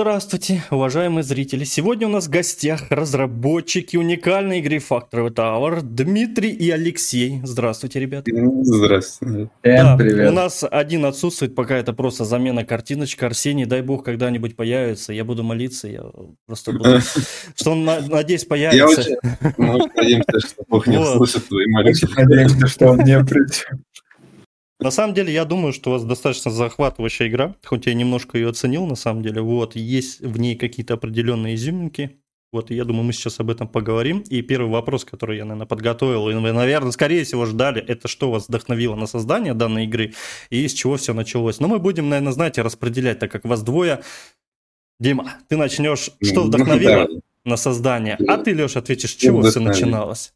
Здравствуйте, уважаемые зрители. Сегодня у нас в гостях разработчики уникальной игры Factory Tower Дмитрий и Алексей. Здравствуйте, ребята. Здравствуйте. Да, привет. У нас один отсутствует, пока это просто замена картиночка. Арсений, дай бог, когда-нибудь появится. Я буду молиться, я просто буду... Что он, надеюсь, появится. Я очень надеемся, что Бог не услышит твои молитвы. Надеемся, что он не придет. На самом деле, я думаю, что у вас достаточно захватывающая игра, хоть я немножко ее оценил, на самом деле. Вот, есть в ней какие-то определенные изюминки. Вот, и я думаю, мы сейчас об этом поговорим. И первый вопрос, который я, наверное, подготовил, и вы, наверное, скорее всего, ждали, это что вас вдохновило на создание данной игры и из чего все началось. Но мы будем, наверное, знаете, распределять, так как вас двое. Дима, ты начнешь, что вдохновило ну, да. на создание, а ты, Леша, ответишь, с чего все начиналось.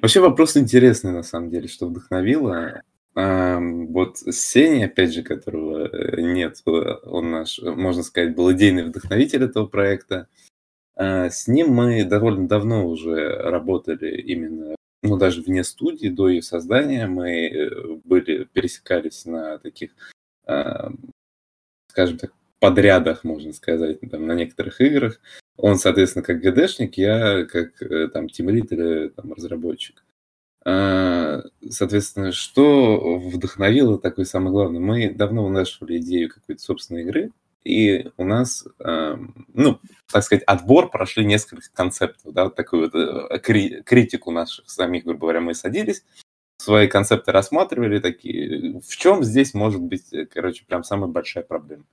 Вообще вопрос интересный, на самом деле, что вдохновило. Вот Сеня, опять же, которого э, нет, э, он наш, можно сказать, был идейный вдохновитель этого проекта. А, с ним мы довольно давно уже работали именно, ну, даже вне студии, до ее создания. Мы э, были, пересекались на таких, скажем так, подрядах, можно сказать, там, на некоторых играх. Он, соответственно, как ГДшник, я как там тимлит или там разработчик. А, соответственно, что вдохновило такой самое главное? Мы давно вынашивали идею какой-то собственной игры, и у нас, ну, так сказать, отбор прошли несколько концептов, да, вот такую вот э, критику наших самих, грубо говоря, мы садились, свои концепты рассматривали, такие, в чем здесь может быть, э, короче, прям самая большая проблема.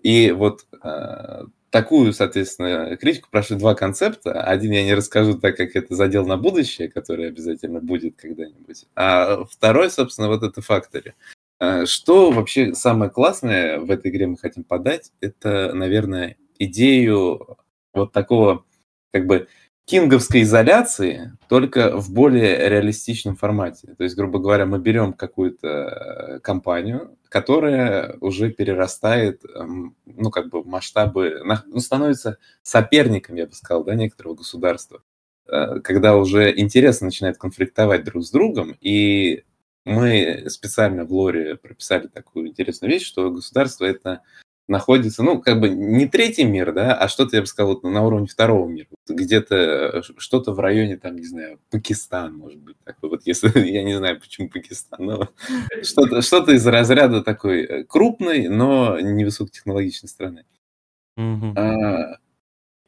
И вот а, такую, соответственно, критику прошли два концепта. Один я не расскажу, так как это задел на будущее, который обязательно будет когда-нибудь. А второй, собственно, вот это фактори. А, что вообще самое классное в этой игре мы хотим подать, это, наверное, идею вот такого как бы кинговской изоляции, только в более реалистичном формате. То есть, грубо говоря, мы берем какую-то э, компанию, которая уже перерастает, эм, ну, как бы масштабы, ну, становится соперником, я бы сказал, да, некоторого государства. Э, когда уже интересно начинает конфликтовать друг с другом, и мы специально в лоре прописали такую интересную вещь, что государство это находится, ну, как бы не третий мир, да, а что-то, я бы сказал, вот на уровне второго мира. Где-то э, что-то в районе, там, не знаю, Пакистан, может быть, такой вот, если, я не знаю, почему Пакистан, но что-то что из разряда такой э, крупной, но невысокотехнологичной страны. Mm-hmm. А,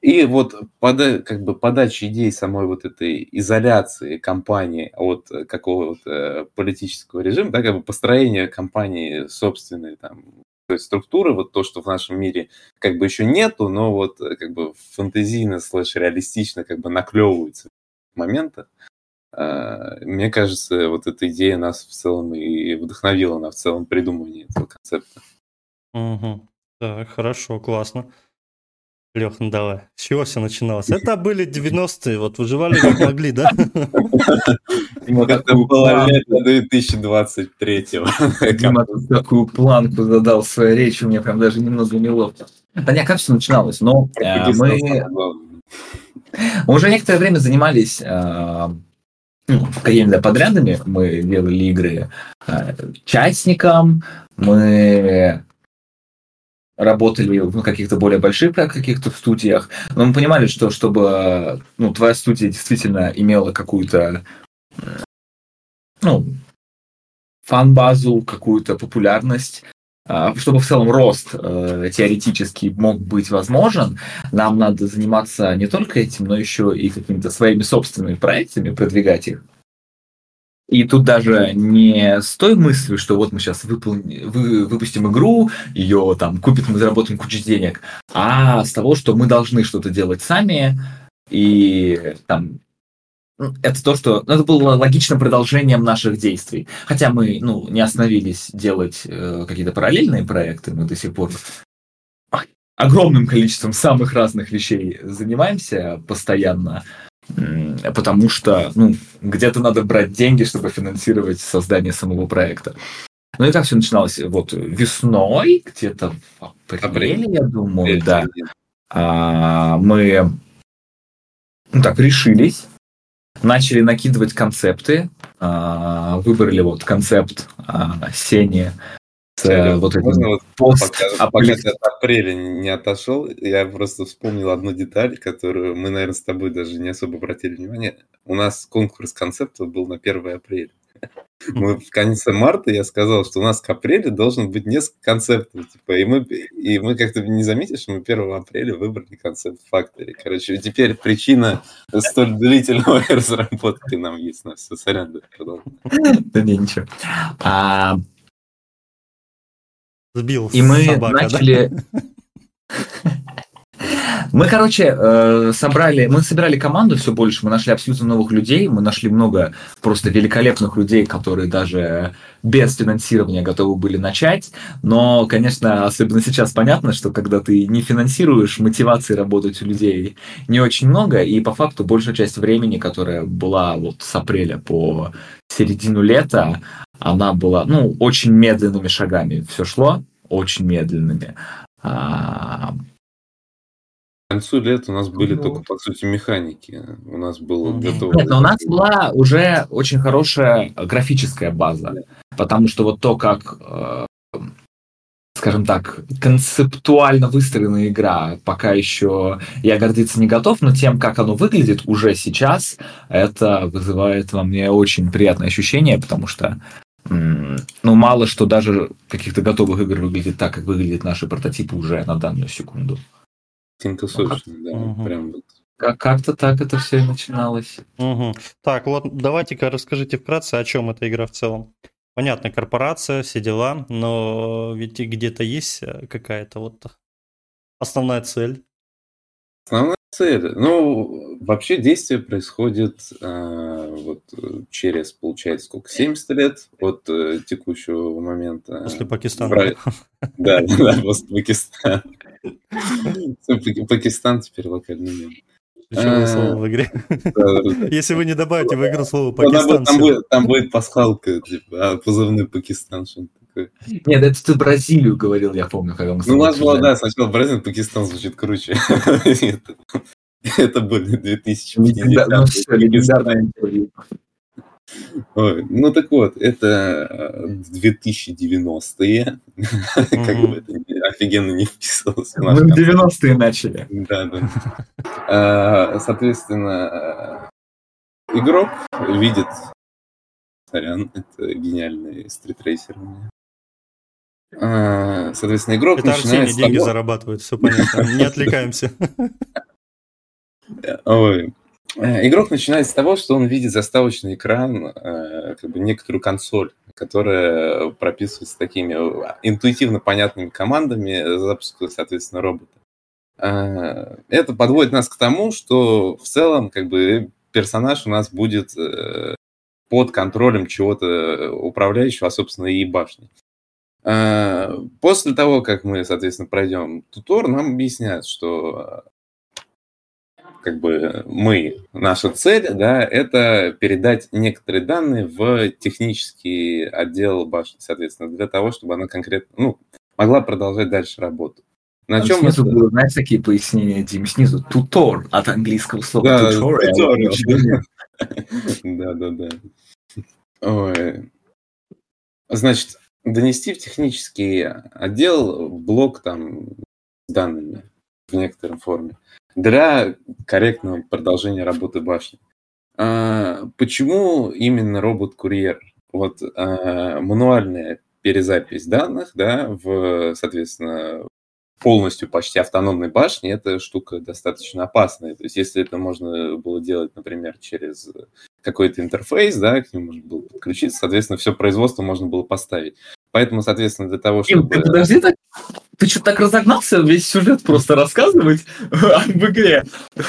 и вот пода, как бы подача идей самой вот этой изоляции компании от какого-то политического режима, да, как бы построение компании собственной, там, структуры, вот то, что в нашем мире как бы еще нету, но вот э, как бы фантазийно слэш реалистично как бы наклевываются моменты. А, мне кажется, вот эта идея нас в целом и вдохновила на в целом придумывание этого концепта. Угу. Так, хорошо, классно. Лех, ну давай. С чего все начиналось? Это были 90-е, вот выживали как могли, да? Это было лето 2023-го. Дима такую планку задал в своей речи, у меня прям даже немного неловко. Да не, как все начиналось, но э, мы уже некоторое время занимались э, ну, какими-то подрядами, мы делали игры э, частникам, мы работали в каких-то более больших каких-то студиях, но мы понимали, что чтобы ну, твоя студия действительно имела какую-то ну, фан-базу, какую-то популярность, а, чтобы в целом рост э, теоретически мог быть возможен, нам надо заниматься не только этим, но еще и какими-то своими собственными проектами, продвигать их. И тут даже не с той мыслью, что вот мы сейчас выполним, вы, выпустим игру, ее там купит, мы заработаем кучу денег, а с того, что мы должны что-то делать сами, и там это то, что ну, это было логичным продолжением наших действий. Хотя мы ну, не остановились делать э, какие-то параллельные проекты, мы до сих пор огромным количеством самых разных вещей занимаемся постоянно потому что ну, где-то надо брать деньги, чтобы финансировать создание самого проекта. Ну и как все начиналось? Вот весной, где-то в апреле, я думаю, Апрель, да. А, мы ну, так решились, начали накидывать концепты, а, выбрали вот концепт а, Сени Э, вот Можно вот пост пока, пока ты от апреля не отошел, я просто вспомнил одну деталь, которую мы, наверное, с тобой даже не особо обратили внимание. У нас конкурс концептов был на 1 апреля. Мы в конце марта я сказал, что у нас к апрелю должен быть несколько концептов. Типа, и мы, и мы как-то не заметили, что мы 1 апреля выбрали концепт Factory. Короче, теперь причина столь длительного разработки нам есть на все. Сорян, да, Да не, ничего. Сбил И мы собака, начали... Мы, короче, э, собрали, мы собирали команду все больше, мы нашли абсолютно новых людей, мы нашли много просто великолепных людей, которые даже без финансирования готовы были начать. Но, конечно, особенно сейчас понятно, что когда ты не финансируешь, мотивации работать у людей не очень много, и по факту большая часть времени, которая была вот с апреля по середину лета, она была, ну, очень медленными шагами все шло, очень медленными. А... К концу лета у нас были ну, только, по сути, механики. У нас был готов... Нет, но у нас была уже очень хорошая графическая база, потому что вот то, как э, скажем так, концептуально выстроенная игра. Пока еще я гордиться не готов, но тем, как оно выглядит уже сейчас, это вызывает во мне очень приятное ощущение, потому что ну, мало что даже каких-то готовых игр выглядит так, как выглядят наши прототипы уже на данную секунду. Синтосочно, да, угу. прям вот. Как- как-то так это все и начиналось. Угу. Так, вот давайте-ка расскажите вкратце, о чем эта игра в целом. Понятно, корпорация, все дела, но ведь где-то есть э, какая-то вот основная цель. Основная цель. Ну, вообще действие происходит э, вот через, получается, сколько, 70 лет от э, текущего момента. После Пакистана. Да, да, после Пакистана. Пакистан теперь локальный мем. Ключевое слово в игре. Если вы не добавите в игру слово Пакистан. Там будет пасхалка, типа, а, позывной Пакистан, что нет, это ты Бразилию говорил, я помню, когда мы Ну, у нас было, да, сначала Бразилия, Пакистан звучит круче. Это были 2050 Ой, ну так вот, это 2090-е. Как бы это офигенно не вписывалось. Мы в 90-е начали. Да, да. А, соответственно, игрок видит... Сорян, это гениальный стритрейсер у меня. А, соответственно, игрок Это начинает Арсений деньги того... зарабатывает, все понятно, не отвлекаемся. Ой. Э, игрок начинает с того, что он видит заставочный экран, э, как бы некоторую консоль, которая прописывается такими интуитивно понятными командами запуска, соответственно, робота. Э, это подводит нас к тому, что в целом как бы персонаж у нас будет под контролем чего-то управляющего, а, собственно, и башни. После того, как мы, соответственно, пройдем тутор, нам объясняют, что как бы мы, наша цель, да, это передать некоторые данные в технический отдел башни, соответственно, для того, чтобы она конкретно, ну, могла продолжать дальше работу. На Там чем снизу это... знаешь, такие пояснения, Дим, снизу тутор от английского слова да, туториал. Да, да, да. Ой. Значит, донести в технический отдел блок там с данными в некоторой форме для корректного продолжения работы башни. А, почему именно робот-курьер? Вот а, мануальная перезапись данных, да, в, соответственно, полностью почти автономной башни, эта штука достаточно опасная. То есть, если это можно было делать, например, через какой-то интерфейс, да, к нему можно было подключиться, соответственно, все производство можно было поставить. Поэтому, соответственно, для того, чтобы... Ты подожди, так... ты что так разогнался весь сюжет просто рассказывать об игре?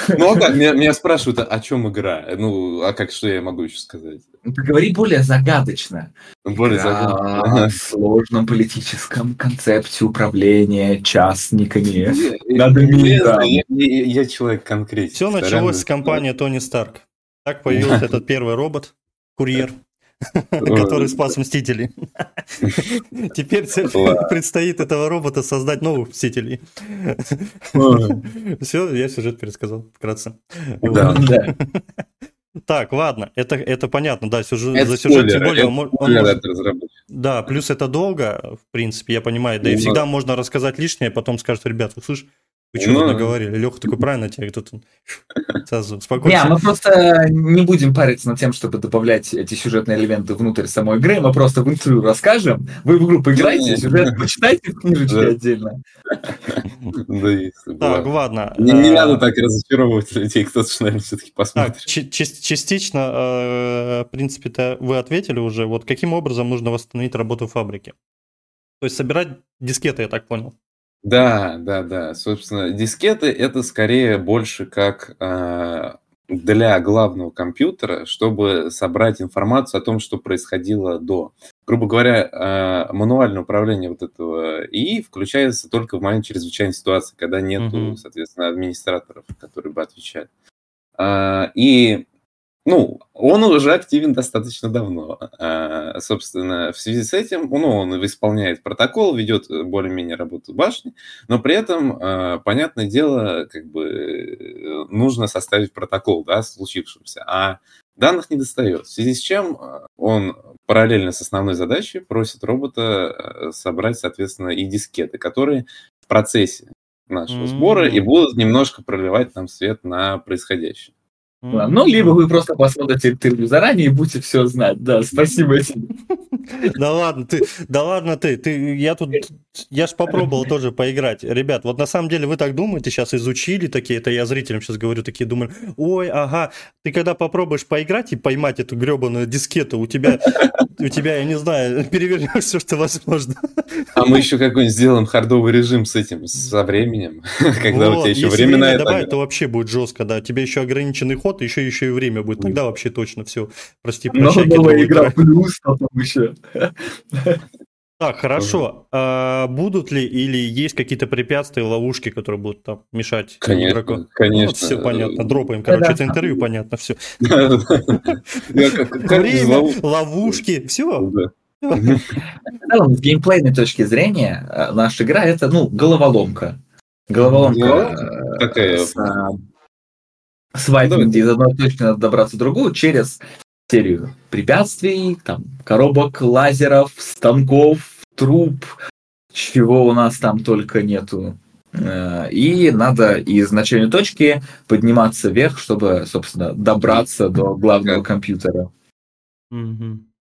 Ну, а как? Меня, меня спрашивают, о чем игра? Ну, а как, что я могу еще сказать? Ну, говори более загадочно. Более загадочно. В сложном политическом концепте управления частниками над миром. Я, я, я человек конкретный. Все началось с компании Тони Старк. Так появился этот первый робот, курьер. Который спас Мстителей. Теперь предстоит этого робота создать новых Мстителей. Все, я сюжет пересказал вкратце. Так, ладно, это, это понятно, да, сюжет, это за сюжет тем более... Он, он может, да, плюс это долго, в принципе, я понимаю, да и всегда можно рассказать лишнее, потом скажут, ребят, вы слышишь, вы что ну, наговорили? Леха такой, правильно тебе тут сразу спокойно. Не, мы просто не будем париться над тем, чтобы добавлять эти сюжетные элементы внутрь самой игры, мы просто в интервью расскажем, вы в группу играете, сюжет почитайте в книжечке отдельно. Так, ладно. Не надо так разочаровывать людей, кто-то, наверное, все-таки посмотрит. Частично, э, в принципе-то, вы ответили уже. Вот каким образом нужно восстановить работу фабрики? То есть собирать дискеты, я так понял. Да, да, да. Собственно, дискеты это скорее больше как а, для главного компьютера, чтобы собрать информацию о том, что происходило до. Грубо говоря, а, мануальное управление вот этого и включается только в момент чрезвычайной ситуации, когда нету, mm-hmm. соответственно, администраторов, которые бы отвечали. А, и ну, он уже активен достаточно давно. А, собственно, в связи с этим, ну, он исполняет протокол, ведет более-менее работу башни, но при этом, а, понятное дело, как бы нужно составить протокол, да, случившемся, а данных не достает. В связи с чем он параллельно с основной задачей просит робота собрать, соответственно, и дискеты, которые в процессе нашего сбора mm-hmm. и будут немножко проливать нам свет на происходящее. Ну, либо вы просто посмотрите интервью заранее и будете все знать. Да, спасибо тебе. Да ладно ты, да ладно ты, ты, я тут, я ж попробовал тоже поиграть. Ребят, вот на самом деле вы так думаете, сейчас изучили такие, это я зрителям сейчас говорю, такие думаю, ой, ага, ты когда попробуешь поиграть и поймать эту гребаную дискету, у тебя, у тебя, я не знаю, перевернешь все, что возможно. А мы еще какой-нибудь сделаем хардовый режим с этим, со временем, когда у тебя еще время на это. Добавить, то вообще будет жестко, да, тебе еще ограниченный ход, еще еще и время будет, тогда вообще точно все, прости, прощай. Новая игра плюс, потом еще. Так, хорошо. А будут ли или есть какие-то препятствия, ловушки, которые будут там мешать конечно, игроку? Ну, конечно. Ну, все понятно. Дропаем, короче, это интервью, понятно, все. Время, ловушки, все. С геймплейной точки зрения э, наша игра это, ну, головоломка. Головоломка э, такая. Свайпинг, где из одной точки надо добраться в другую через серию препятствий, там, коробок, лазеров, станков, труб, чего у нас там только нету. Э, и надо из начальной точки подниматься вверх, чтобы, собственно, добраться до главного компьютера. Mm-hmm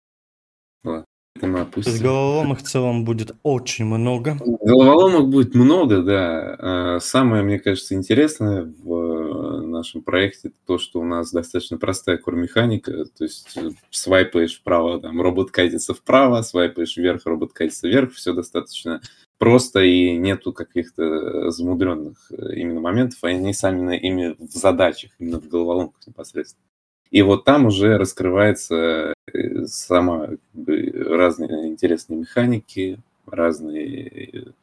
мы опустим. То есть головоломок в целом будет очень много. Головоломок будет много, да. А самое, мне кажется, интересное в э, нашем проекте то, что у нас достаточно простая кор-механика. То есть э, свайпаешь вправо, там робот катится вправо, свайпаешь вверх, робот катится вверх. Все достаточно просто и нету каких-то замудренных э, именно моментов, они сами ими в задачах, именно в головоломках непосредственно. И вот там уже раскрывается э, сама как бы, разные интересные механики, разные,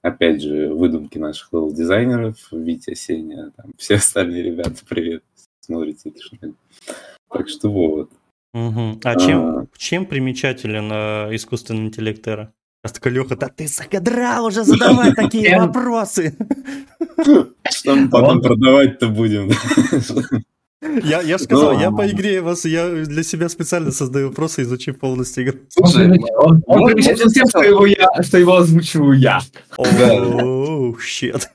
опять же, выдумки наших левел-дизайнеров, Витя, Сеня, там, все остальные ребята, привет, смотрите это что Так что вот. Угу. А, а чем, чем примечателен э, искусственный интеллект Эра? Астка Леха, да ты загадрал уже задавать такие вопросы. Что мы потом продавать-то будем? Я, я же сказал, я по игре вас, я для себя специально создаю вопросы, изучив полностью игру. Слушай, он, он примечателен тем, что его, я, что его озвучиваю я. Оу, щет.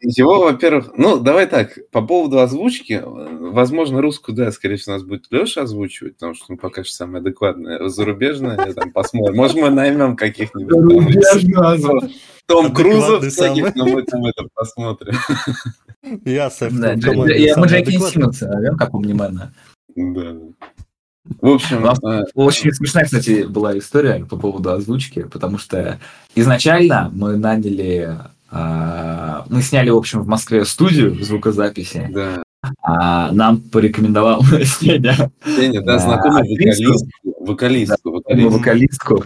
Его, во-первых, ну, давай так, по поводу озвучки, возможно, русскую, да, скорее всего, у нас будет Леша озвучивать, потому что он пока что самое адекватное. Зарубежное, там посмотрим. Может, мы наймем каких-нибудь... Зарубежную том Круза всяких, но мы там это посмотрим. Ясно. Да, мы Джеки Симмонса, как умнименно. Да. В общем... Э, очень смешная, кстати, была история по поводу озвучки, потому что изначально мы наняли... А, мы сняли, в общем, в Москве студию звукозаписи. Да. А нам порекомендовал Сеня. Сеня, да, знакомый вокалист Вокалистку. вокалистку. вокалистку.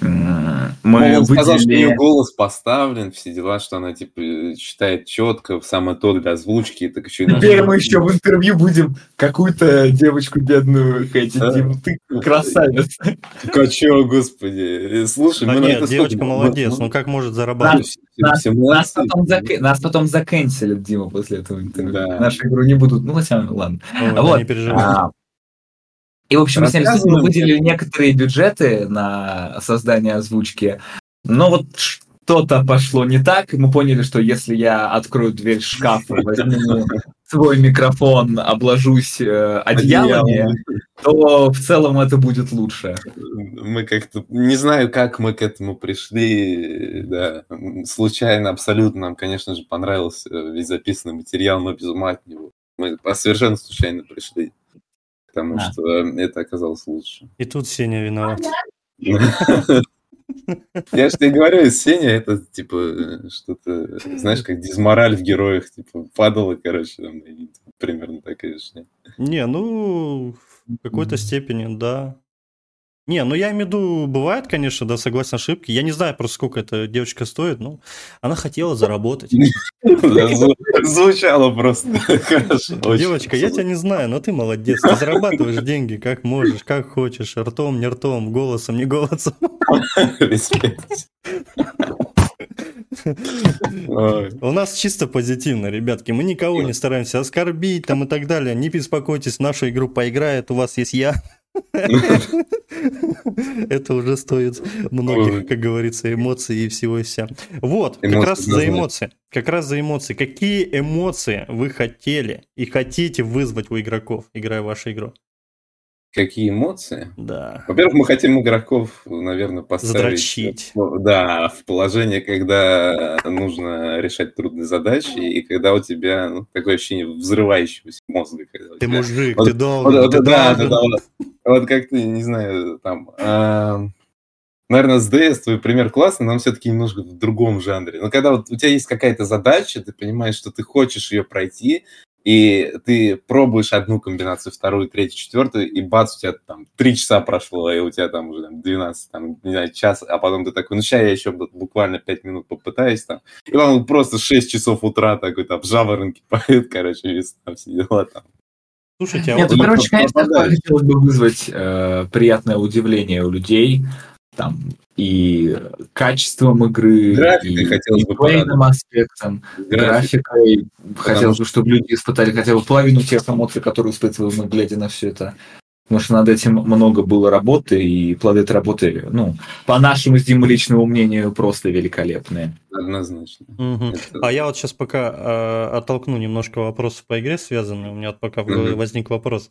Мы он выделили... сказал, что ее голос поставлен, все дела, что она типа читает четко, в самый тот для озвучки. Так еще Теперь мы еще в интервью будем какую-то девочку бедную хотеть. Дим, ты красавец. Так а господи? Слушай, а мы нет, девочка молодец, ну как может зарабатывать? Нас, нас, потом, зак... нас потом заканчелят, Дима, после этого интервью. Да. Нашу игру не будут, ну хотя, ладно. Ой, вот. Не переживай. И, в общем, мы сняли, мы выделили некоторые бюджеты на создание озвучки, но вот что-то пошло не так, и мы поняли, что если я открою дверь шкафа, возьму свой микрофон, обложусь э, одеялами, то в целом это будет лучше. Мы как-то... Не знаю, как мы к этому пришли, да, случайно абсолютно. Нам, конечно же, понравился весь записанный материал, но без ума от него. Мы совершенно случайно пришли потому а. что это оказалось лучше. И тут Сеня виноват. Я же тебе говорю, Сеня это типа что-то, знаешь, как дизмораль в героях, типа падала, короче, там, примерно такая же. Не, ну, в какой-то степени, да. Не, ну я имею в виду, бывает, конечно, да, согласен, ошибки. Я не знаю просто, сколько эта девочка стоит, но она хотела заработать. Звучало просто хорошо. Девочка, я тебя не знаю, но ты молодец. Ты зарабатываешь деньги как можешь, как хочешь. Ртом, не ртом, голосом, не голосом. У нас чисто позитивно, ребятки. Мы никого не стараемся оскорбить там и так далее. Не беспокойтесь, в нашу игру поиграет. У вас есть я. Это уже стоит многих, как говорится, эмоций и всего и вся. Вот, как раз за эмоции. Как раз за эмоции. Какие эмоции вы хотели и хотите вызвать у игроков, играя в вашу игру? Какие эмоции? Да. Во-первых, мы хотим игроков, наверное, поставить... Задрочить. Да, в положение, когда нужно решать трудные задачи, и когда у тебя ну, такое ощущение взрывающегося мозга. Когда ты тебя... мужик, вот, ты должен, вот, ты да, должен. Да, да, вот, вот как ты, не знаю, там... А... Наверное, с DS твой пример классный, но он все-таки немножко в другом жанре. Но когда вот у тебя есть какая-то задача, ты понимаешь, что ты хочешь ее пройти, и ты пробуешь одну комбинацию, вторую, третью, четвертую, и бац, у тебя там три часа прошло, и у тебя там уже там, 12, там, не знаю, час, а потом ты такой, ну сейчас я еще буквально 5 минут попытаюсь там, и потом просто 6 часов утра такой там жаворонки поют, короче, весь там все дела там. Слушайте, а Нет, вот... короче, конечно, хотелось бы вызвать э, приятное удивление у людей, там, и качеством игры, Графикой и хотелось бы плейным аспектом, графикой. Хотелось бы, чтобы люди испытали хотя бы половину тех эмоций, которые испытываем мы, глядя на все это. Потому что над этим много было работы, и плоды этой работы, ну, по нашему с Димой личному мнению, просто великолепные. Однозначно. Угу. Это... А я вот сейчас пока э, оттолкну немножко вопросов по игре связанные. У меня вот пока угу. возник вопрос.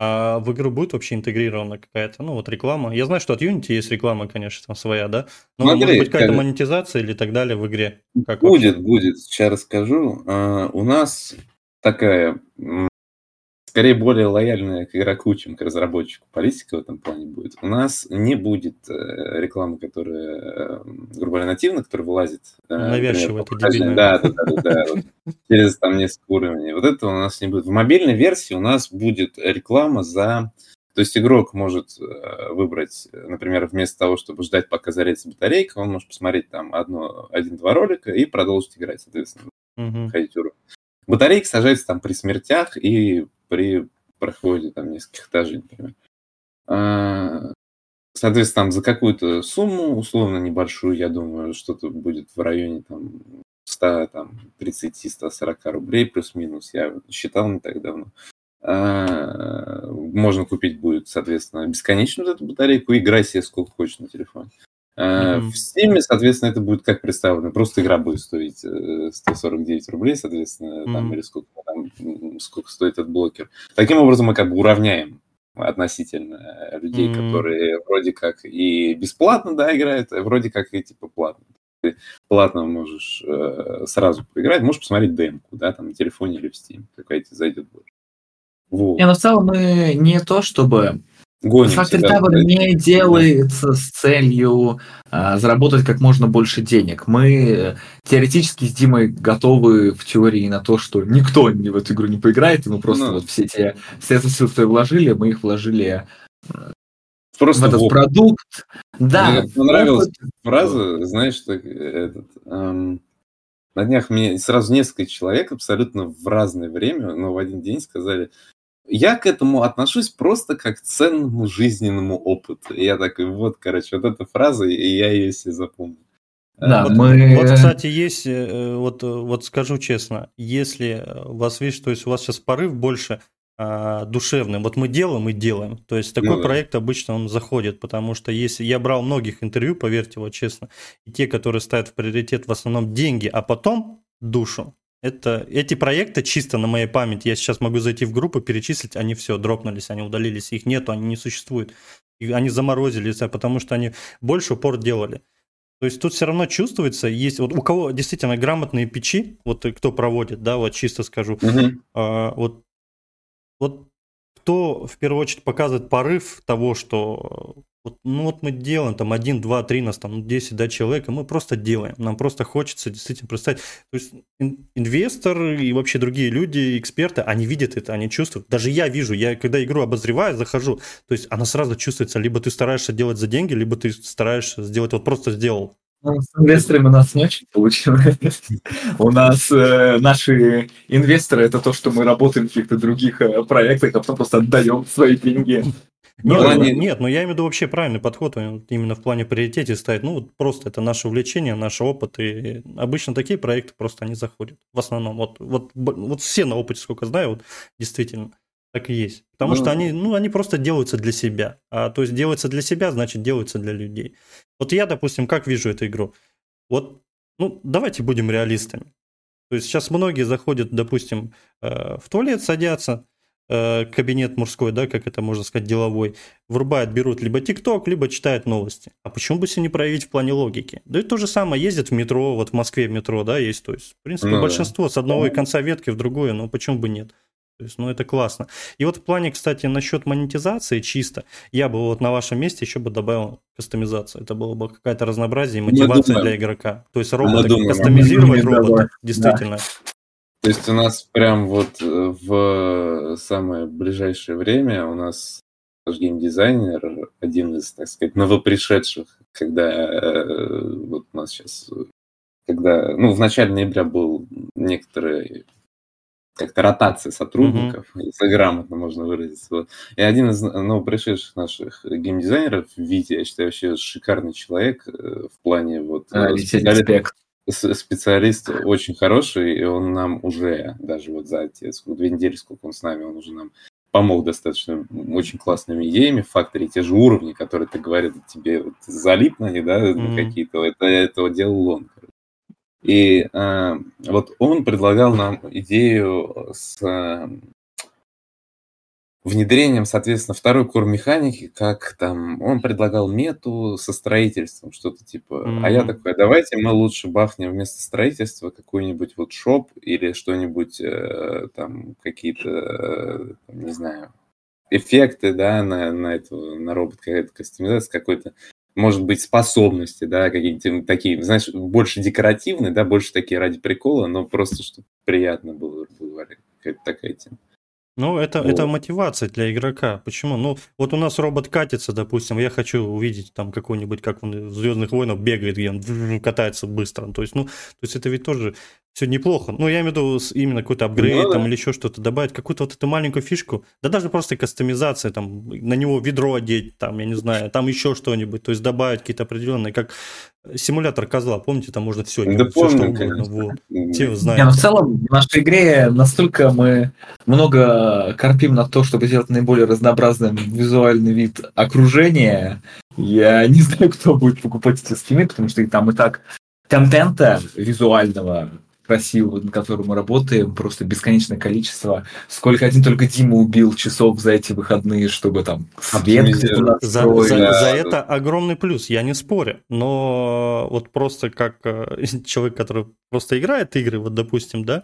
А в игру будет вообще интегрирована какая-то, ну вот реклама? Я знаю, что от Unity есть реклама, конечно, там своя, да? Но Смотри, может быть какая-то как... монетизация или так далее в игре? Как будет, вообще? будет. Сейчас расскажу. А, у нас такая скорее более лояльная к игроку, чем к разработчику. Политика в этом плане будет. У нас не будет э, рекламы, которая, э, грубо говоря, нативно, которая вылазит. Э, дебильно. Да, да, да, да, через там несколько уровней. Вот этого у нас не будет. В мобильной версии у нас будет реклама за... То есть игрок может выбрать, например, вместо того, чтобы ждать, пока зарядится батарейка, он может посмотреть там одно, один-два ролика и продолжить играть, соответственно, uh-huh. ходить уровень. Батарейки сажаются там при смертях и при проходе там нескольких этажей, например. А, соответственно, там за какую-то сумму, условно небольшую, я думаю, что-то будет в районе там 100, там, 30-140 рублей плюс-минус. Я считал не так давно. А, можно купить будет, соответственно, бесконечную эту батарейку и играй себе сколько хочешь на телефоне. Mm-hmm. В Steam, соответственно, это будет как представлено. Просто игра будет стоить 149 э, рублей, соответственно, mm-hmm. там, или сколько, там, сколько стоит этот блокер. Таким образом, мы как бы уравняем относительно людей, mm-hmm. которые вроде как и бесплатно, да, играют, а вроде как и типа платно. Ты платно можешь э, сразу поиграть, можешь посмотреть демку, да, там на телефоне или в Steam, какая тебе зайдет больше. Вот. Не, но в целом мы не то, чтобы Да, Tower не делается с целью а, заработать как можно больше денег. Мы теоретически с Димой готовы в теории на то, что никто в эту игру не поиграет, и мы просто ну. вот все те средства сил, которые вложили, мы их вложили Просто в этот в продукт. Да, Мне понравилась опыт. фраза, знаешь, что этот, эм, на днях мне сразу несколько человек абсолютно в разное время, но в один день сказали, я к этому отношусь просто как к ценному жизненному опыту. И я такой, вот, короче, вот эта фраза, и я ее себе запомнил. Да, вот, мы... вот, кстати, есть, э, вот, э, вот скажу честно, если у вас, видишь, то есть у вас сейчас порыв больше а, душевный, вот мы делаем и делаем, то есть такой Ну да. проект обычно он заходит, потому что если я брал многих интервью, поверьте, вот честно, и те, которые ставят в приоритет в основном деньги, а потом душу, это, эти проекты чисто на моей памяти, я сейчас могу зайти в группу, перечислить, они все, дропнулись, они удалились, их нету, они не существуют. И они заморозились, а потому что они больше упор делали. То есть тут все равно чувствуется, есть вот у кого действительно грамотные печи, вот кто проводит, да, вот чисто скажу, Мгм. а, вот, вот кто в первую очередь показывает порыв того, что вот, ну вот мы делаем там один, два, три, нас там ну, 10 да, человек, и мы просто делаем. Нам просто хочется действительно представить. То есть ин- инвестор и вообще другие люди, эксперты, они видят это, они чувствуют. Даже я вижу, я когда игру обозреваю, захожу, то есть она сразу чувствуется, либо ты стараешься делать за деньги, либо ты стараешься сделать, вот просто сделал. Ну, с инвесторами у нас не очень получилось. У нас э, наши инвесторы это то, что мы работаем в каких-то других э, проектах, а потом просто отдаем свои деньги. Нет, Ну, ну, они- нет, но я имею в виду вообще правильный подход, именно в плане приоритете ставить. Ну, вот просто это наше увлечение, наш опыт, и обычно такие проекты просто не заходят. В основном, вот, вот, вот все на опыте, сколько знаю, вот действительно так и есть. Потому Ну, что они, ну, они просто делаются для себя. А то есть делаются для себя, значит делаются для людей. Вот я, допустим, как вижу эту игру? Вот, ну, давайте будем реалистами. То есть сейчас многие заходят, допустим, э, в туалет, садятся, кабинет мужской, да, как это можно сказать, деловой, врубают, берут либо ТикТок, либо читают новости. А почему бы себе не проявить в плане логики? Да и то же самое ездят в метро, вот в Москве в метро, да, есть, то есть, в принципе, Ну да. большинство с одного конца ветки в другое, ну почему бы нет? То есть, ну, это классно. И вот в плане, кстати, насчет монетизации чисто, я бы вот на вашем месте еще бы добавил кастомизацию. Это было бы какая-то разнообразие и мотивация для игрока. То есть робота, кастомизировать робота, да. То есть у нас прям вот э, в самое ближайшее время у нас наш геймдизайнер, один из, так сказать, новопришедших, когда э, вот у нас сейчас, когда, ну, в начале ноября был некоторые как-то ротация сотрудников, если грамотно можно выразиться. Вот. И один из новопришедших наших геймдизайнеров, Витя, я считаю, вообще шикарный человек э, в плане вот... А, э, Специалист очень хороший, и он нам уже, даже вот за те сколько, две недели, сколько он с нами, он уже нам помог достаточно очень классными идеями факторе, те же уровни, которые ты говорил, тебе вот залип на них, да, Мгм. какие-то, это, этого делал он. И а, вот он предлагал нам идею с внедрением, соответственно, второй кор механики, как там, он предлагал мету со строительством, что-то типа, а я такой, «А давайте мы лучше бахнем вместо строительства какой-нибудь вот шоп или что-нибудь, э, там, какие-то, э, не знаю, эффекты, да, на, на эту, на робот, какая-то кастомизация, какой-то, может быть, способности, да, какие-то такие, знаешь, больше декоративные, да, больше такие ради прикола, но просто, чтобы приятно было, грубо говоря, какая-то такая тема. Ну, это, Вот. это мотивация для игрока. Почему? Ну, вот у нас робот катится, допустим, я хочу увидеть там какой-нибудь, как он в Звездных войнах бегает, где он катается быстро. То есть, ну, то есть это ведь тоже все неплохо. Ну, я имею в виду именно какой-то апгрейд Ну да. там или еще что-то добавить, какую-то вот эту маленькую фишку, да даже просто кастомизация, там, на него ведро одеть, там, я не знаю, там еще что-нибудь, то есть добавить какие-то определенные, как симулятор козла, помните, там можно все, Да все что угодно, вот. Все вы Не, ну, в целом, в нашей игре настолько мы много корпим на то, чтобы сделать наиболее разнообразным визуальный вид окружения. Я не знаю, кто будет покупать эти скины, потому что там и так контента визуального красивого, на котором мы работаем, просто бесконечное количество. Сколько один только Дима убил часов за эти выходные, чтобы там свет. За, за- за это огромный плюс, я не спорю. Но вот просто как э, человек, который просто играет игры, вот допустим, да,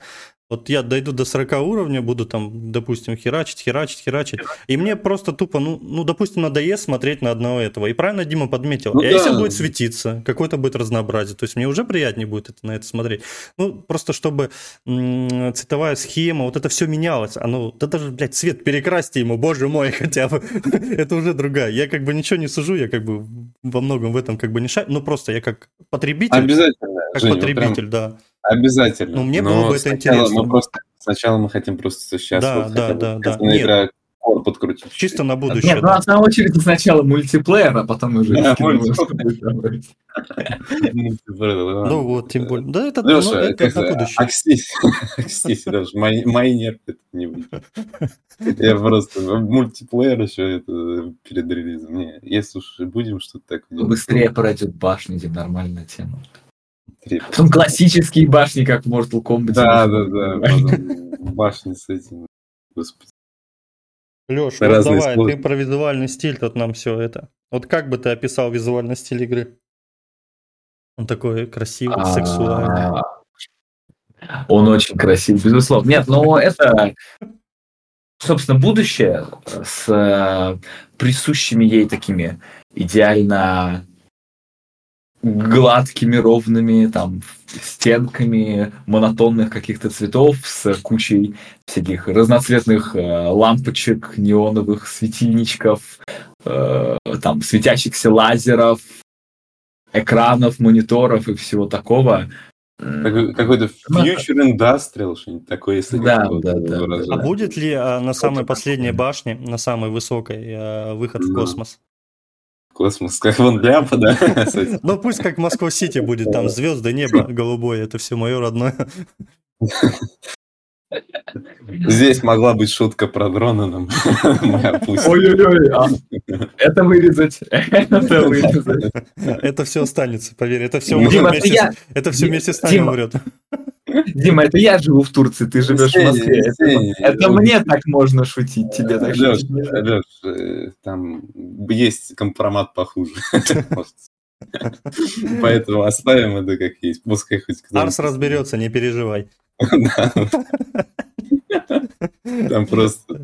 Вот я дойду до 40 уровня, буду там, допустим, херачить, херачить, херачить. И мне просто тупо, ну, ну допустим, надоест смотреть на одного этого. И правильно Дима подметил. Ну, а да. если будет светиться, какое-то будет разнообразие. То есть мне уже приятнее будет это, на это смотреть. Ну, просто чтобы м- цветовая схема, вот это все менялось. Оно, да даже, блядь, цвет перекрасьте ему, боже мой, хотя бы. это уже другая. Я как бы ничего не сужу, я как бы во многом в этом как бы не шарю. Ну, просто я как потребитель. Обязательно. Как Жень, потребитель, прям... да. Обязательно. Ну, мне было бы это интересно. Мы просто, сначала мы хотим просто сейчас да, вот да, да, да. Нет, игра подкрутить. Чисто на будущее. Нет, ну, да. ну, на очередь сначала мультиплеер, а потом уже... Да, Ну вот, тем более. Да, это, ну, это на будущее. Акстись, даже майнер это не будет. Я просто мультиплеер еще это перед релизом. Не, если уж будем что-то такое... Быстрее пройдет башня, где нормальная тема. Потом классические башни, как в Mortal Kombat. Да, да, да. Башни с этим. Господи. Леш, вот давай, слой. ты про визуальный стиль тут нам все это. Вот как бы ты описал визуальный стиль игры? Он такой красивый, а, сексуальный. Он очень красивый, безусловно. Нет, но это, собственно, будущее с э, присущими ей такими идеально гладкими, ровными там стенками монотонных каких-то цветов с кучей всяких разноцветных э, лампочек, неоновых светильничков, э, там светящихся лазеров, экранов, мониторов и всего такого. Какой-то future industrial, что-нибудь такое, если да, да, да, да. А будет ли а, на самой последней башне, на самой высокой, а, выход в космос? Космос, как вон ляпа, да? Ну пусть как Москва-Сити будет, там звезды, небо голубое, это все мое родное. Здесь могла быть шутка про дрона нам. Ой-ой-ой, а это вырезать, это вырезать. Это все останется, поверь, это все вместе, это все вместе с нами умрет. Дима, это я живу в Турции, ты живешь в Москве. Это, мне так можно шутить, тебе так. Леш, э, там есть компромат похуже. Поэтому оставим это как есть. Пускай хоть Арс разберется, не переживай. Там просто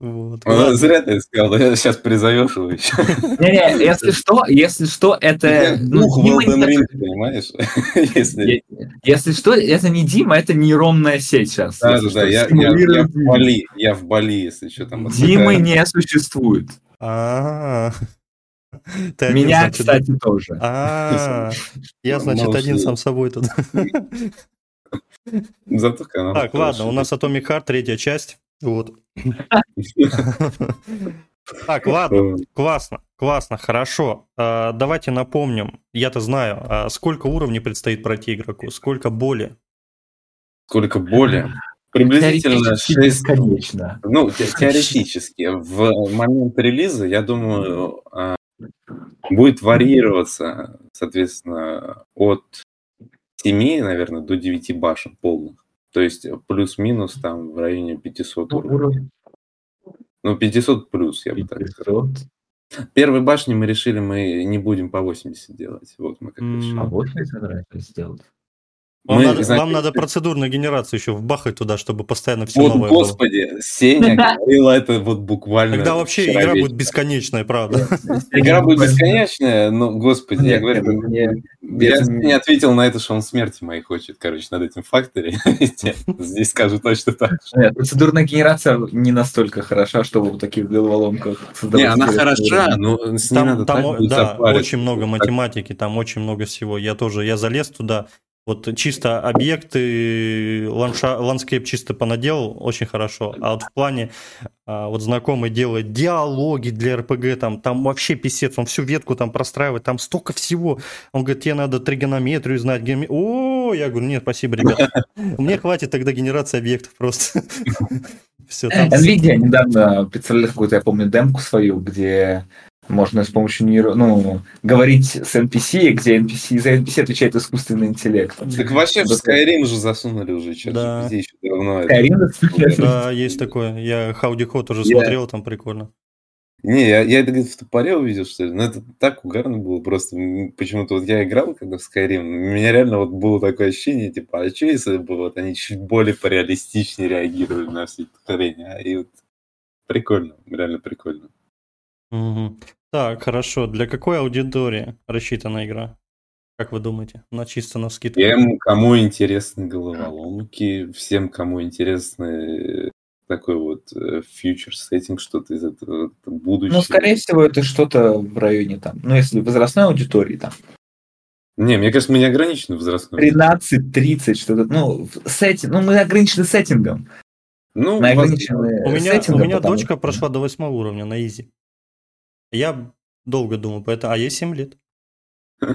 вот. Ну, зря ты сказал, я сейчас призовешь его еще. Не-не, если что, если что, это... Ну, Волден Ринг, понимаешь? если... если что, это не Дима, это нейронная сеть сейчас. Да, да, да, я, я, я в Бали, я в Бали, если что там. Димы не существует. А, Меня, кстати, тоже. А, я, значит, один сам собой тут. Зато Так, ладно, у нас Atomic Heart, третья часть. Вот. Так, ладно, классно, классно, хорошо. А, давайте напомним, я-то знаю, а сколько уровней предстоит пройти игроку, сколько боли? Сколько боли? Приблизительно 6... Конечно. Ну, теоретически. В момент релиза, я думаю, а, будет варьироваться, соответственно, от 7, наверное, до 9 башен полных. То есть плюс-минус там в районе 500 ну, уровней. Ну, 500 плюс, я 500. бы так сказал. Первой башни мы решили, мы не будем по 80 делать. Вот мы как решили. А 80 собираетесь сделать? Вам, мы, надо, знаете, вам надо процедурную генерацию еще вбахать туда, чтобы постоянно все вот, новое господи, было. Сеня говорила это вот буквально. Тогда вообще игра будет бесконечная, правда. Игра будет бесконечная, но, господи, я говорю, я не ответил на это, что он смерти моей хочет, короче, над этим факторе. Здесь скажу точно так. Процедурная генерация не настолько хороша, чтобы в таких головоломках. Не, она хороша, но с ней надо Да, очень много математики, там очень много всего. Я тоже, я залез туда, вот чисто объекты, ландша, landscape чисто понаделал, очень хорошо. А вот в плане, а, вот знакомый делает диалоги для РПГ, там, там вообще писец, он всю ветку там простраивает, там столько всего. Он говорит, тебе надо тригонометрию знать. Геоме... О, я говорю, нет, спасибо, ребят. Мне хватит тогда генерации объектов просто. Все, там... NVIDIA недавно представляли какую-то, я помню, демку свою, где можно с помощью нейро... ну, говорить с NPC, где NPC, за NPC отвечает искусственный интеллект. Так вообще в Skyrim же засунули уже что да. еще давно. Skyrim, да, есть такое. Я Howdy Ho тоже смотрел, там прикольно. Не, я, я это где-то в топоре увидел, что ли. Но это так угарно было просто. Почему-то вот я играл когда в Skyrim, у меня реально вот было такое ощущение, типа, а что если бы вот они чуть более пореалистичнее реагировали на все это хрень, а? И вот прикольно, реально прикольно. Угу. Так, хорошо. Для какой аудитории рассчитана игра? Как вы думаете? На чисто на скидку. Всем, кому интересны головоломки, всем, кому интересны такой вот фьючер э, сеттинг, что-то из этого будущего. Ну, скорее всего, это что-то в районе там, ну, если возрастной аудитории там. Не, мне кажется, мы не ограничены возрастной. 13-30, что-то, ну, сеттинг, ну, мы ограничены сеттингом. Ну, мы ограничены у меня, у меня дочка прошла до восьмого уровня на изи. Я долго думал, поэтому, а ей 7 лет.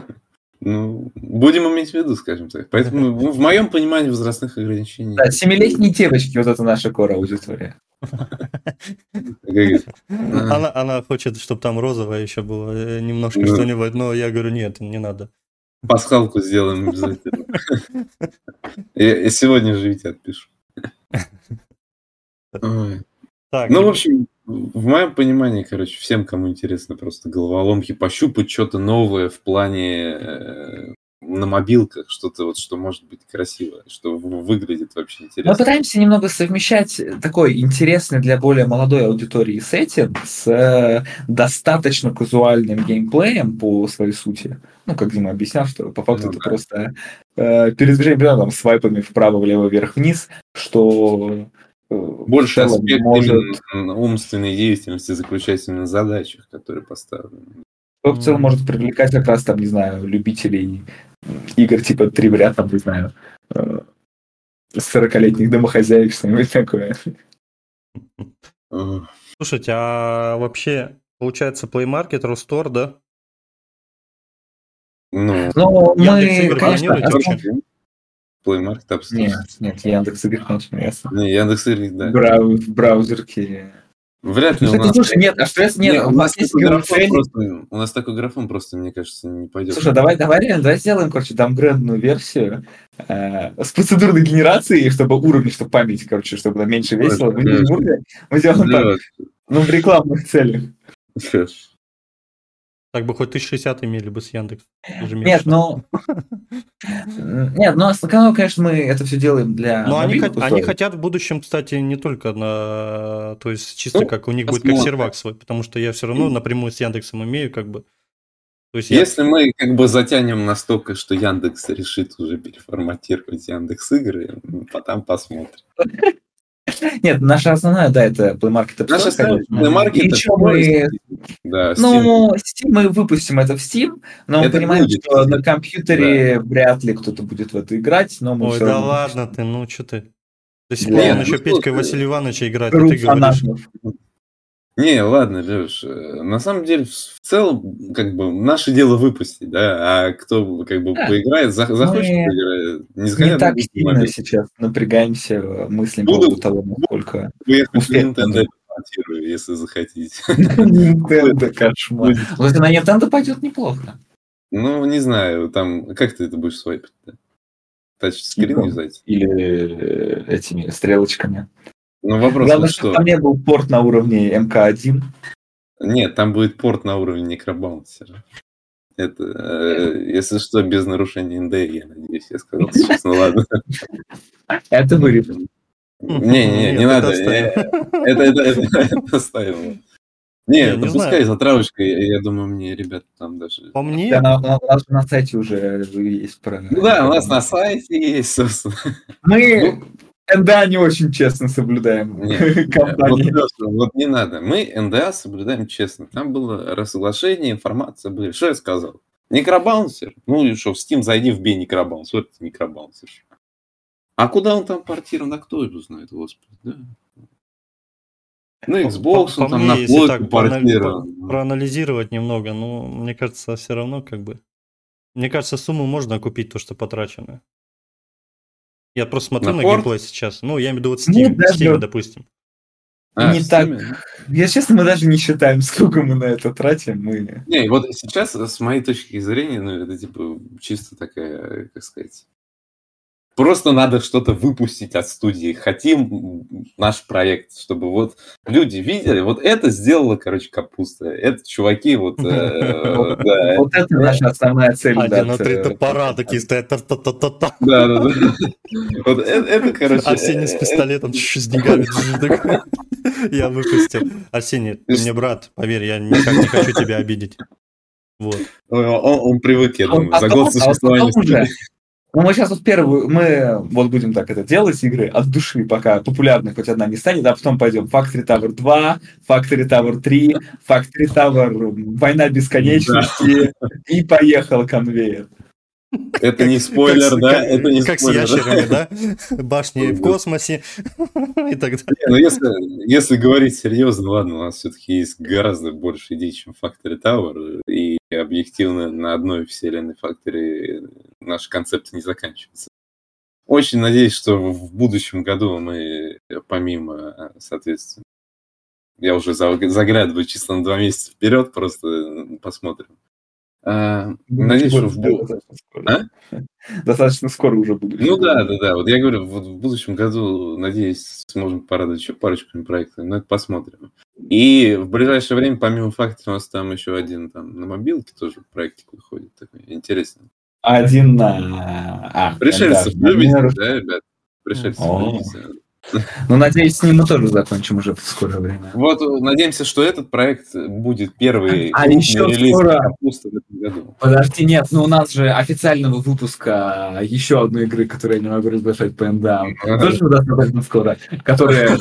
Ну, будем иметь в виду, скажем так. Поэтому в моем понимании возрастных ограничений... Да, семилетние девочки, вот это наша кора аудитория. Она, она хочет, чтобы там розовое еще было, э, немножко ну. что-нибудь, но я говорю, нет, не надо. Пасхалку сделаем обязательно. Я сегодня же ведь отпишу. Так, ну, в общем, в моем понимании, короче, всем, кому интересно просто головоломки, пощупать что-то новое в плане э, на мобилках, что-то вот, что может быть красиво, что выглядит вообще интересно. Мы пытаемся немного совмещать такой интересный для более молодой аудитории сеттинг с э, достаточно казуальным геймплеем по своей сути. Ну, как Дима объяснял, что по факту ну, это да. просто э, передвижение там, свайпами вправо, влево, вверх, вниз, что больше аспект может... умственной деятельности заключается именно в задачах, которые поставлены. Что в целом может привлекать как раз, там, не знаю, любителей игр типа три в ряд, там, не знаю, 40-летних э, домохозяек, что-нибудь такое. Слушайте, а вообще, получается, Play Market, Ростор, да? Ну, ну мы, конечно, Play Market App Store. Нет, нет, Яндекс игр, конечно, ясно. Не, Яндекс игр, да. Брау, в браузерке. Вряд ли ну, у нас... Слушай, нет, а что если нет, нет у, нас есть графон просто, у нас такой графон просто, мне кажется, не пойдет. Слушай, давай, давай, реально, давай сделаем, короче, дамгрендную версию э, с процедурной генерацией, чтобы уровни, чтобы память, короче, чтобы меньше весело. Мы, не мы сделаем так, ну, в рекламных целях. Так бы хоть 1060 имели бы с Яндекс. Нет, ну... Нет, ну основном, конечно, мы это все делаем для Но они, они хотят в будущем, кстати, не только на... То есть чисто ну, как у них будет как сервак свой, потому что я все равно напрямую с Яндексом имею как бы... То есть Если я... мы как бы затянем настолько, что Яндекс решит уже переформатировать Яндекс игры, потом посмотрим. Нет, наша основная, да, это Play Market Наша основная Play Market это мы... Да, Ну, Steam. Мы выпустим это в Steam, но это мы понимаем, будет, что на компьютере да. вряд ли кто-то будет в это играть, но мы Ой, да равно... ладно ты, ну что ты. До сих пор он еще ну, Петька Василия Ивановича играет, а ты говоришь... Не, ладно, Леш, э, на самом деле, в целом, как бы, наше дело выпустить, да, а кто, как бы, да. поиграет, за, захочет, Мы поиграет. Не, не так сильно момент. сейчас напрягаемся, мыслим по поводу того, насколько успех Nintendo если захотите. Nintendo, кошмар. Вот на Nintendo пойдет неплохо. Ну, не знаю, там, как ты это будешь свайпать-то? Тачскрин юзать? Или э, этими стрелочками. Ну, вопрос Главное, вот что. Там не был порт на уровне МК-1. Нет, там будет порт на уровне некробаунсера. Это, э, если что, без нарушения НД, я надеюсь, я сказал сейчас, ну ладно. Это вырежем. Не-не-не, не надо. Это, это, это оставим. Не, не пускай затравочка, я думаю, мне ребята там даже... По мне? Да, на, у нас на сайте уже есть про... Ну да, у нас на сайте есть, собственно. Мы ну, НДА не очень честно соблюдаем. Нет, вот, вот не надо. Мы НДА соблюдаем честно. Там было разглашение, информация была. Что я сказал? Некробаунсер? Ну и что, в Steam зайди, вбей некробаунсер. Вот это некробаунсер. А куда он там портирован? А кто его знает, господи, да? На Xbox по, он по там мне, на плойку портирован. Проанализировать немного, ну, мне кажется, все равно как бы... Мне кажется, сумму можно купить, то, что потрачено. Я просто смотрю на, на геймплей сейчас. Ну, я имею в виду вот Steam, даже... Steam допустим. А, не так. Я честно, мы даже не считаем, сколько мы на это тратим. Мы... Не, вот сейчас, с моей точки зрения, ну, это типа чисто такая, как сказать, Просто надо что-то выпустить от студии. Хотим наш проект, чтобы вот люди видели, вот это сделала, короче, капуста. Это чуваки вот... Э, вот это наша основная цель. Один на три топора такие стоят. Да, да, да. Вот это, короче... Арсений с пистолетом с деньгами. Я выпустил. Арсений, ты мне брат, поверь, я никак не хочу тебя обидеть. Вот. Он, он привык, я думаю, за год существования. Ну, мы сейчас вот первую, мы вот будем так это делать, игры от души, пока популярной хоть одна не станет, а потом пойдем Factory Tower 2, Factory Tower 3, Factory Tower Война Бесконечности, да. и поехал конвейер. Это не спойлер, да? Это не как с ящерами, да? Башни в космосе и так далее. Ну, если, если говорить серьезно, ладно, у нас все-таки есть гораздо больше идей, чем Factory Tower, и объективно на одной вселенной Factory наши концепты не заканчиваются. Очень надеюсь, что в будущем году мы, помимо, соответственно, я уже заглядываю чисто на два месяца вперед, просто посмотрим а, надеюсь, что в будущем... А? Достаточно скоро уже будет. Ну да, да, да. Вот я говорю, вот в будущем году, надеюсь, сможем порадовать еще парочку проектов, но это посмотрим. И в ближайшее время, помимо фактов, у нас там еще один там на мобилке тоже проектик выходит. Такой интересный. Один на... А, Пришельцев любите, да, ребят? Пришельцев любите. Ну, надеюсь, с ним мы тоже закончим уже в скорое время. Вот, надеемся, что этот проект будет первый а еще релиз скоро... в этом году. Подожди, нет, ну у нас же официального выпуска еще одной игры, которую я не могу разглашать по НДА, тоже достаточно скоро, которая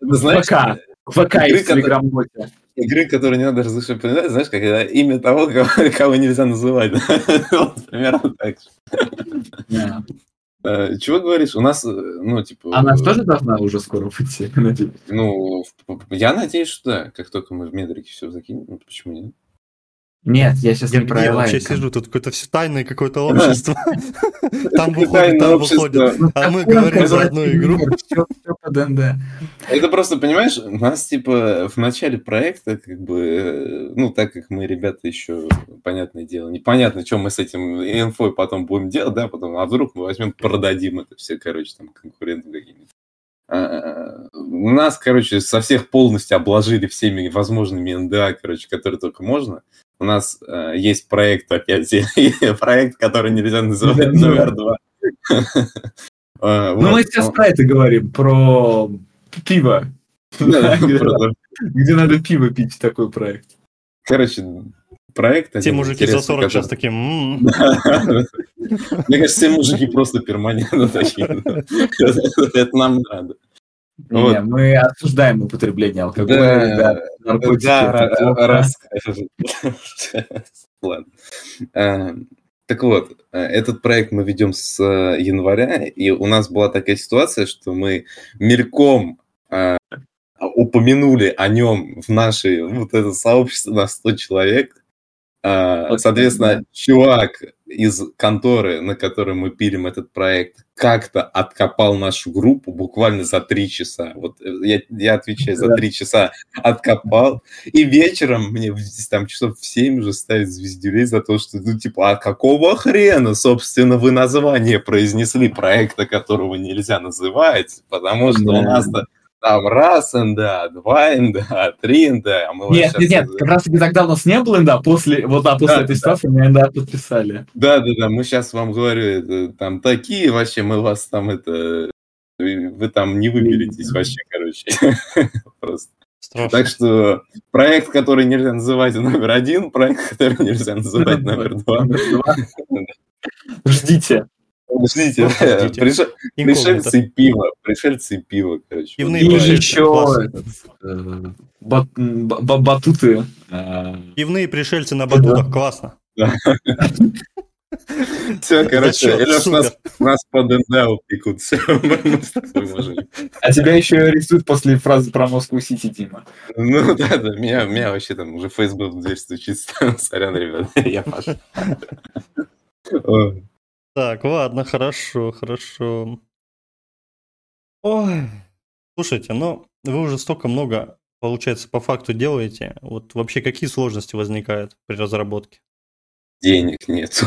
ВК, ВК и в Телеграм-боте. Игры, которые не надо разрешить понимать, знаешь, как это имя того, кого, кого нельзя называть. вот, примерно так же. Э, чего говоришь? У нас, э, ну, типа... Она тоже должна уже скоро выйти, Ну, я надеюсь, что да. Как только мы в метрике все закинем, ну, почему нет? Нет, я сейчас я, не про Я вообще сижу, тут какое-то все тайное какое-то общество. Там выходит, там выходит. А мы говорим за одну игру. Это просто, понимаешь, у нас, типа, в начале проекта, как бы, ну, так как мы, ребята, еще, понятное дело, непонятно, что мы с этим инфой потом будем делать, да, потом, а вдруг мы возьмем, продадим это все, короче, там, конкурентам каким-нибудь. А, нас, короче, со всех полностью обложили всеми возможными НДА, короче, которые только можно у нас э, есть проект опять, проект, который нельзя называть номер два. А, ну, мы сейчас про это говорим, про пиво. Где надо пиво пить, такой проект. Короче, проект... Те мужики за 40 сейчас такие... Мне кажется, все мужики просто перманентно такие. Это нам надо. Не, вот. мы осуждаем употребление алкоголя, да, да, наркотики. Да, расскажем. Ладно. А, так вот, э, этот проект мы ведем с э, января, и у нас была такая ситуация, что мы мельком а, упомянули о нем в нашей вот это сообщество на 100 человек. А, соответственно, чувак из конторы, на которой мы пилим этот проект, как-то откопал нашу группу буквально за три часа. Вот э, я, я отвечаю, за три часа откопал. И вечером мне там часов в семь уже ставят звездюлей за то, что, ну, типа, а какого хрена, собственно, вы название произнесли проекта, которого нельзя называть, потому что у нас-то там раз НДА, два НДА, три НДА. А мы нет, нет, нет, как раз таки тогда у нас не было НДА, после, вот, да, после да, этой да. ситуации мы НДА подписали. Да, да, да, мы сейчас вам говорю, это, там такие вообще, мы вас там это, вы там не выберетесь вообще, короче, просто. Страшно. Так что проект, который нельзя называть номер один, проект, который нельзя называть номер два. Ждите. Ждите, пришельцы и пиво, пришельцы и пиво, короче. Пивные и еще э, батуты. Э, Пивные пришельцы на батутах, классно. Все, короче, Илеш, нас, нас по ДНД пекут. Все, мы с тобой можем. А тебя еще рисуют после фразы про Москву Сити, Дима. Ну да, да, меня, меня вообще там уже Facebook в дверь стучится. Сорян, ребят, я Паша. Так, ладно, хорошо, хорошо. Ой, слушайте, ну вы уже столько много, получается, по факту делаете. Вот вообще какие сложности возникают при разработке? Денег нет.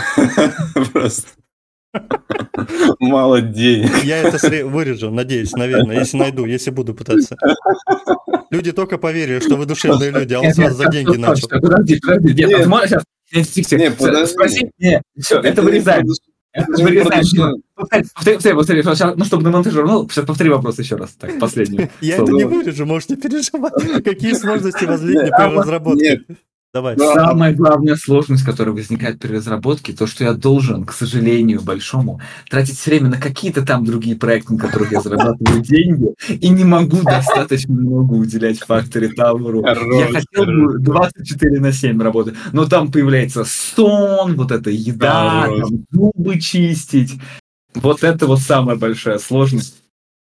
Просто. Мало денег. Я это вырежу, надеюсь, наверное, если найду, если буду пытаться. Люди только поверили, что вы душевные люди, а он сразу за деньги начал. Подожди, подожди, нет, сейчас... Спроси, нет, все, это вырезаем. Повтори, повтори, повтори. Ну, чтобы на монтаже ну, сейчас повтори вопрос еще раз. Так, последний. Я это не вырежу, можете переживать. Какие сложности возникли при разработке. Давай. Самая главная сложность, которая возникает при разработке, то, что я должен, к сожалению, большому, тратить время на какие-то там другие проекты, на которых я зарабатываю деньги, и не могу достаточно много уделять факторе Тауру. Я хотел бы 24 на 7 работать, но там появляется сон, вот эта еда, там, зубы чистить. Вот это вот самая большая сложность.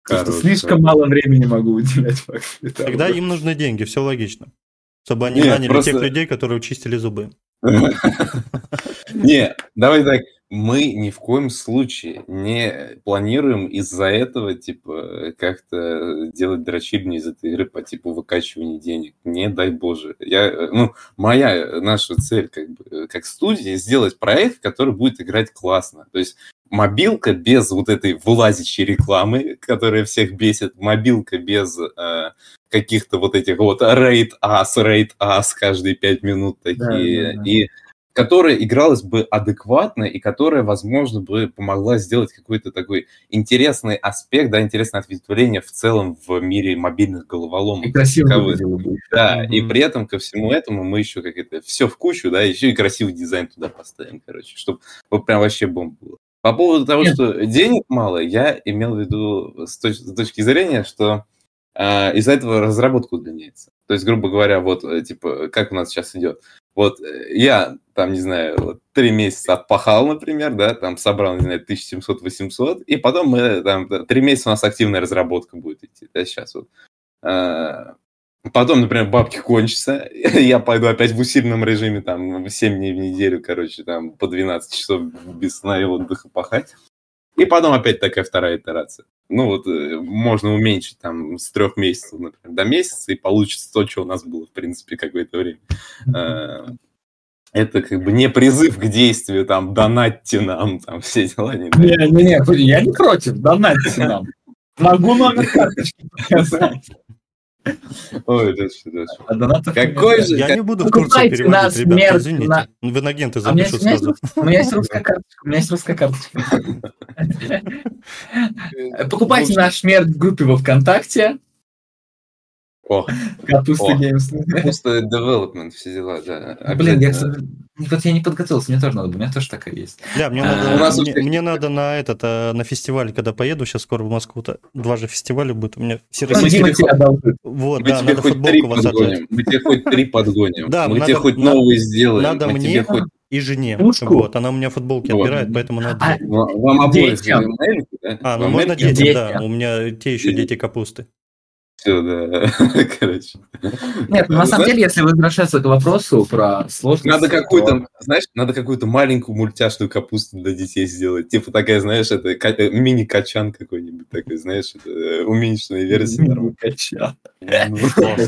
Короче. Слишком мало времени могу уделять факторе Тогда им нужны деньги, все логично. Чтобы они Нет, наняли просто... тех людей, которые чистили зубы. Не, давай так. Мы ни в коем случае не планируем из-за этого, типа, как-то делать дрочильню из этой игры по типу выкачивания денег. Не дай боже. Я, ну, моя, наша цель, как бы, как студии, сделать проект, который будет играть классно. То есть мобилка без вот этой вылазящей рекламы, которая всех бесит, мобилка без э, каких-то вот этих вот рейд ас, рейд ас каждые пять минут такие, да, да, да. и которая игралась бы адекватно и которая, возможно, бы помогла сделать какой-то такой интересный аспект, да, интересное ответвление в целом в мире мобильных головоломок. И красиво Да, mm-hmm. и при этом ко всему этому мы еще как это все в кучу, да, еще и красивый дизайн туда поставим, короче, чтобы вот прям вообще бомба было. По поводу того, Нет. что денег мало, я имел в виду с, точ- с точки зрения, что э, из-за этого разработка удлиняется. То есть, грубо говоря, вот, э, типа, как у нас сейчас идет. Вот э, я, там, не знаю, вот, три месяца отпахал, например, да, там собрал, не знаю, 1700-800, и потом мы, там, три месяца у нас активная разработка будет идти, да, сейчас вот. Э, Потом, например, бабки кончатся, я пойду опять в усиленном режиме, там, 7 дней в неделю, короче, там, по 12 часов без сна и отдыха пахать. И потом опять такая вторая итерация. Ну вот, э, можно уменьшить там с трех месяцев, например, до месяца, и получится то, что у нас было, в принципе, какое-то время. Э, это как бы не призыв к действию, там, донатьте нам, там, все дела. Не-не-не, я не против, донатьте нам. Могу номер карточки показать. Ой, дальше, дальше. А Какой же... Я не буду в Турцию переводить, ребята, извините. На... В инагенты запишу а сразу. У меня есть русская карточка, у меня есть русская карточка. Покупайте наш смерть в группе во ВКонтакте. О, Капуста Геймс. Капуста Development, все дела, да. Блин, я, вот я не подготовился, мне тоже надо, у меня тоже такая есть. Да, мне, а, надо, мне, мне надо на этот, э, на фестиваль, когда поеду, сейчас скоро в Москву, то два же фестиваля будет, у меня все Дима тебя Вот, мы да, надо футболку вас. Мы тебе хоть три подгоним, да, мы тебе хоть новые сделаем. Надо мне хоть... и жене, Пушку. вот, она у меня футболки вот. отбирает, поэтому надо... А, вам обоих, да? А, ну можно детям, да, у меня те еще дети капусты. Все, да. Короче. Нет, на самом деле, если возвращаться к вопросу про сложность... Надо какую-то, знаешь, надо какую-то маленькую мультяшную капусту для детей сделать. Типа такая, знаешь, это э, мини-качан какой-нибудь такой, знаешь, э, уменьшенная версия. Мини-качан. Ну,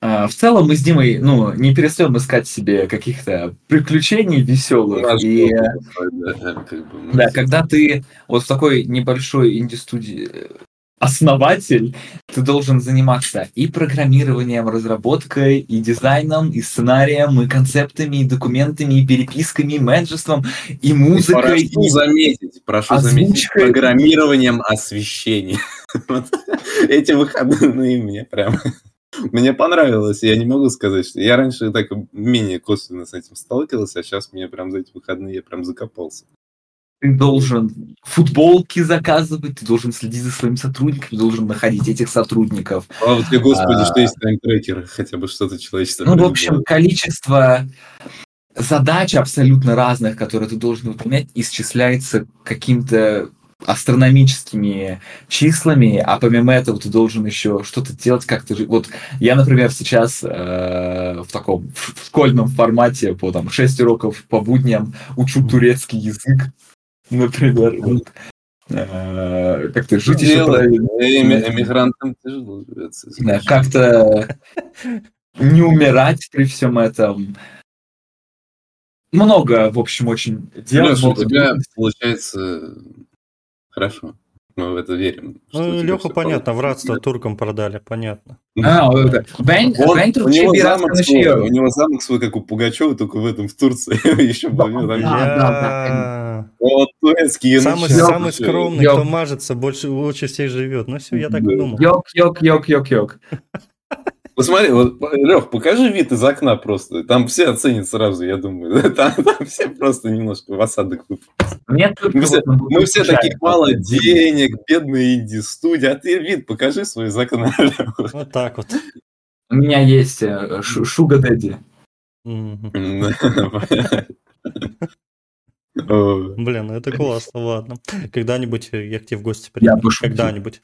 а, в целом мы с Димой ну, не перестаем искать себе каких-то приключений веселых. И, да, да, когда ты вот в такой небольшой инди-студии основатель, ты должен заниматься и программированием, разработкой, и дизайном, и сценарием, и концептами, и документами, и переписками, и менеджерством, и музыкой. Прошу и... заметить, прошу озвучкой. заметить, программированием освещения. Эти выходные мне прям... Мне понравилось, я не могу сказать, что я раньше так менее косвенно с этим сталкивался, а сейчас мне прям за эти выходные я прям закопался ты должен футболки заказывать, ты должен следить за своими сотрудниками, ты должен находить этих сотрудников. А вот, господи, а, что есть тайм-трекер, хотя бы что-то человечество. Ну, в общем, количество задач абсолютно разных, которые ты должен выполнять, исчисляется каким-то астрономическими числами, а помимо этого ты должен еще что-то делать, как-то Вот я, например, сейчас э, в таком в школьном формате по там 6 уроков по будням учу турецкий язык, например. Вот. А, как-то жить еще правильно. Эмигрантам тяжело живется. Да, как-то не умирать при всем этом. много, в общем, очень дел. Леша, у тебя получается хорошо. Мы в это верим. Ну, всё понятно, получится. вратство туркам продали, понятно. А, вот это. Бен, Он- Бен у, него замок свой, у него замок свой, как у Пугачева, только в этом, в Турции. Еще Да, Вот турецкий Самый, самый скромный, кто мажется, больше лучше всех живет. Ну все, я так думал. Йок, йок, йок, йок, йок. Посмотри, вот, Лех, покажи вид из окна просто. Там все оценят сразу, я думаю. Там, там все просто немножко в осадок только Мы все, мы все таких мало денег, бедные инди-студии. А ты вид покажи свой из окна. Лех. Вот так вот. У меня есть э, шу- Шуга Дэдди. Блин, ну это классно, ладно. Когда-нибудь я к тебе в гости приеду. Когда-нибудь.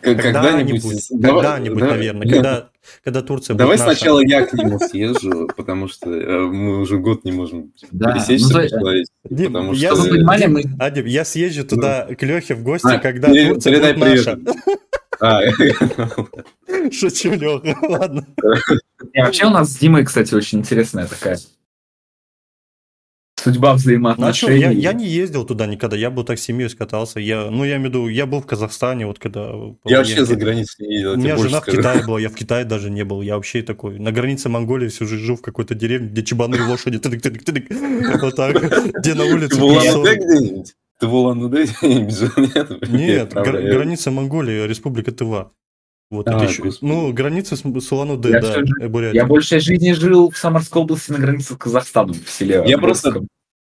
Когда-нибудь... Когда-нибудь, наверное. Когда, когда Турция Давай будет наша. сначала я к нему съезжу, потому что э, мы уже год не можем Да, пересечься ну, то- Дим, потому я что... Вы понимали, мы... Адим, я съезжу туда к Лехе в гости, А, когда пере- Турция передай будет привет. наша. А, Шучу, Леха, ладно. Вообще у нас с Димой, кстати, очень интересная такая судьба Ну, а взаимоотношений. я, я не ездил туда никогда, я был так с семьей скатался. Я, ну, я имею в виду, я был в Казахстане, вот когда... Я вообще военные- за границей не ездил, У я меня жена в скажу. Китае была, я в Китае даже не был. Я вообще такой, на границе Монголии всю жизнь жил в какой-то деревне, где чебаны лошади, тыдык-тыдык-тыдык. вот так, где на улице в Улан-Удэ плюс 40. где-нибудь? Ты в Улан-Удэ где-нибудь жил? Нет, я- граница Монголии, республика Тыва. Вот, А, это еще, господи. ну, граница с, с Улан-Удэ, Я да, Бурятия. Я большей жизни жил в Самарской области на границе с Казахстаном, в селе. Я просто-.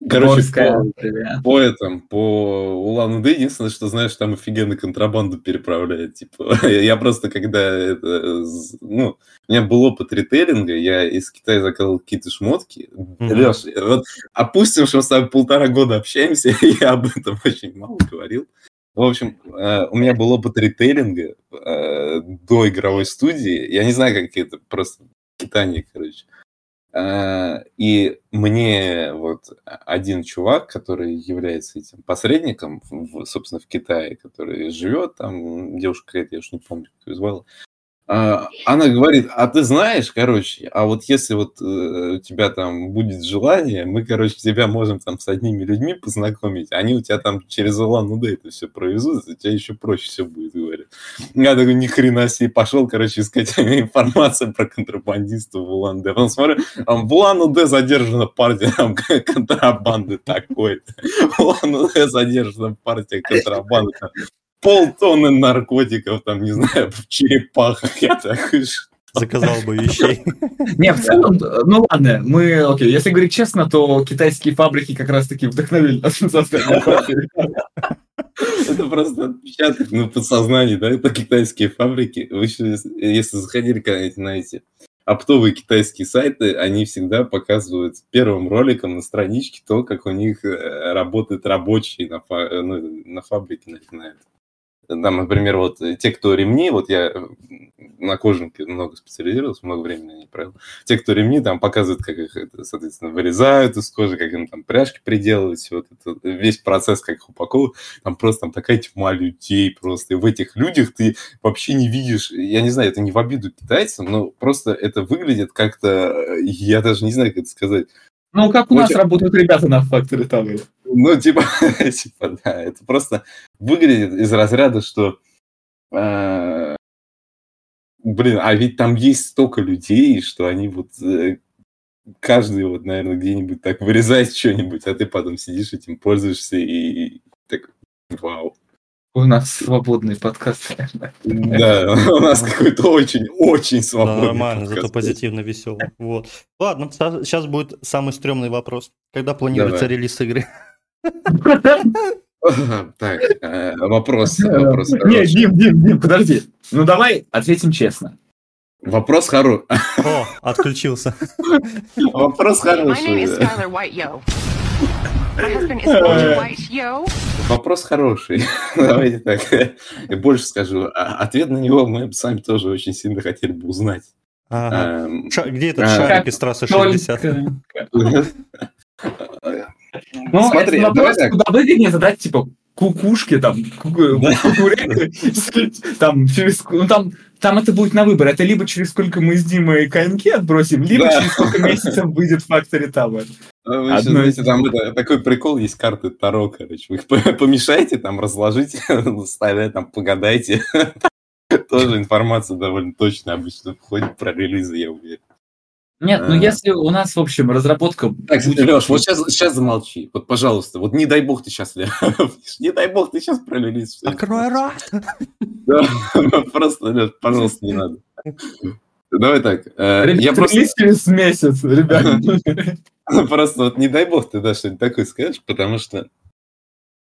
Короче, Горская, по- да. по этому, по Улан-Удэ, единственное, что знаешь, там офигенно контрабанду переправляют. Типа, я просто когда это, ну, у меня был опыт ритейлинга, я из Китая заказал какие-то шмотки. Леш, вот опустим, что мы с тобой полтора года общаемся, я об этом очень мало говорил. В общем, э, у меня был опыт ритейлинга э, до игровой студии. Я не знаю, как это, просто питание, короче. А, И мне вот один чувак, который является этим посредником, в- собственно, в Китае, который живет там, девушка какая-то, я уж не помню, как ее звала, а, она говорит, а ты знаешь, короче, а вот если вот э, у тебя там будет желание, мы, короче, тебя можем там с одними людьми познакомить, они у тебя там через Улан-Удэ это все провезут, у тебя еще проще все будет, говорит. Я такой, ни хрена себе, пошел, короче, искать информацию про контрабандистов в Улан-Удэ. Потом смотрю, там, в Улан-Удэ задержана партия там, контрабанды такой-то. В Улан-Удэ задержана партия контрабанды. Полтонны наркотиков, там, не знаю, в черепахах. Я «Что?» Заказал бы вещей. Не, в целом, ну ладно, мы, окей, если говорить честно, то китайские фабрики как раз-таки вдохновили нас на. Это просто отпечаток на подсознании, да, это китайские фабрики. Вы еще, если- заходили когда-нибудь на эти оптовые китайские сайты, они всегда показывают первым роликом на страничке то, как у них э, работают рабочие на, фа- э, ну, на фабрике. На, на это. Там, например, вот э, те, кто ремни, вот я э, на кожанке много специализировался, много времени ней провел. Те, кто ремни, там показывают, как их, соответственно, вырезают из кожи, как им там пряжки приделывать, всё вот это, весь процесс, как их упаковывают. Там просто там такая тьма людей просто. И в этих людях ты вообще не видишь, я не знаю, это не в обиду китайцам, но просто это выглядит как-то, э, я даже не знаю, как это сказать. Ну, как у нас Очень- работают ребята на Factory Tower. Ну, типа, типа, да, это просто выглядит из разряда, что э, блин, а ведь там есть столько людей, что они вот э, каждый вот, наверное, где-нибудь так вырезает что-нибудь, а ты потом сидишь этим пользуешься и так, вау. У нас свободный подкаст. Да, у нас какой-то очень-очень Да, свободный нормально, зато позитивно веселый. Вот. Ладно, сейчас будет самый стрёмный вопрос. Когда планируется Давай. релиз игры? Так, э, вопрос, Не. Дим, Дим, Дим, подожди. Ну, давай ответим честно. Вопрос хороший. О, отключился. Вопрос My name is хороший. Yo. Вопрос хороший. Давайте так. Я больше скажу. А- Ответ на него мы сами тоже очень сильно хотели бы узнать. Ага. Эм, Ша- Где этот А. шарик из трассы 60? Только- Ну, Смотри, вопрос куда выгоднее задать, типа, кукушки, там, там, через, ну, там, там это будет на выбор. Это либо через сколько мы с Димой коньки отбросим, либо да. через сколько месяцев выйдет Factory Tower. Вы еще, знаете, там это, такой прикол есть карты Таро, короче. Вы их помешайте, там разложите, ставя, там погадайте. Тоже информация довольно точно обычно входит про релизы, я уверен. Нет, ну а. если у нас, в общем, разработка... Так, Леш, вот сейчас, сейчас замолчи. Вот, пожалуйста, вот не дай бог ты сейчас... Не дай бог ты сейчас про релиз. Открой рот! Да, просто, Леш, пожалуйста, не надо. Давай так. Э, я просто... через месяц, ребят. Просто вот не дай бог ты да, что-нибудь такое скажешь, потому что...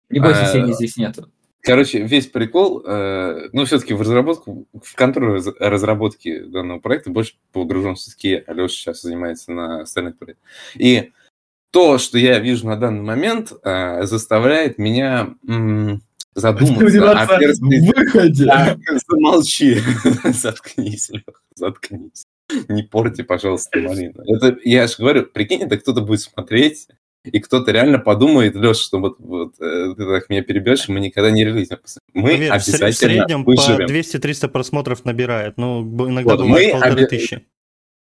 Не бойся, Сени а, здесь нету. Короче, весь прикол, э, ну, все-таки в разработку, в контроль разработки данного проекта больше погружен все-таки Алеша сейчас занимается на остальных проектах. И то, что я вижу на данный момент, э, заставляет меня м, задуматься о перспективе. выходе. А, замолчи. Заткнись, Леха, заткнись. Не порти, пожалуйста, малину. Это, я же говорю, прикинь, это кто-то будет смотреть, и кто-то реально подумает, Леша, что вот, вот э, ты так меня перебьешь, мы никогда не релизим. Мы Поверь, обязательно В среднем выживем. по 200-300 просмотров набирает, ну, иногда вот, бывает полторы оби... тысячи.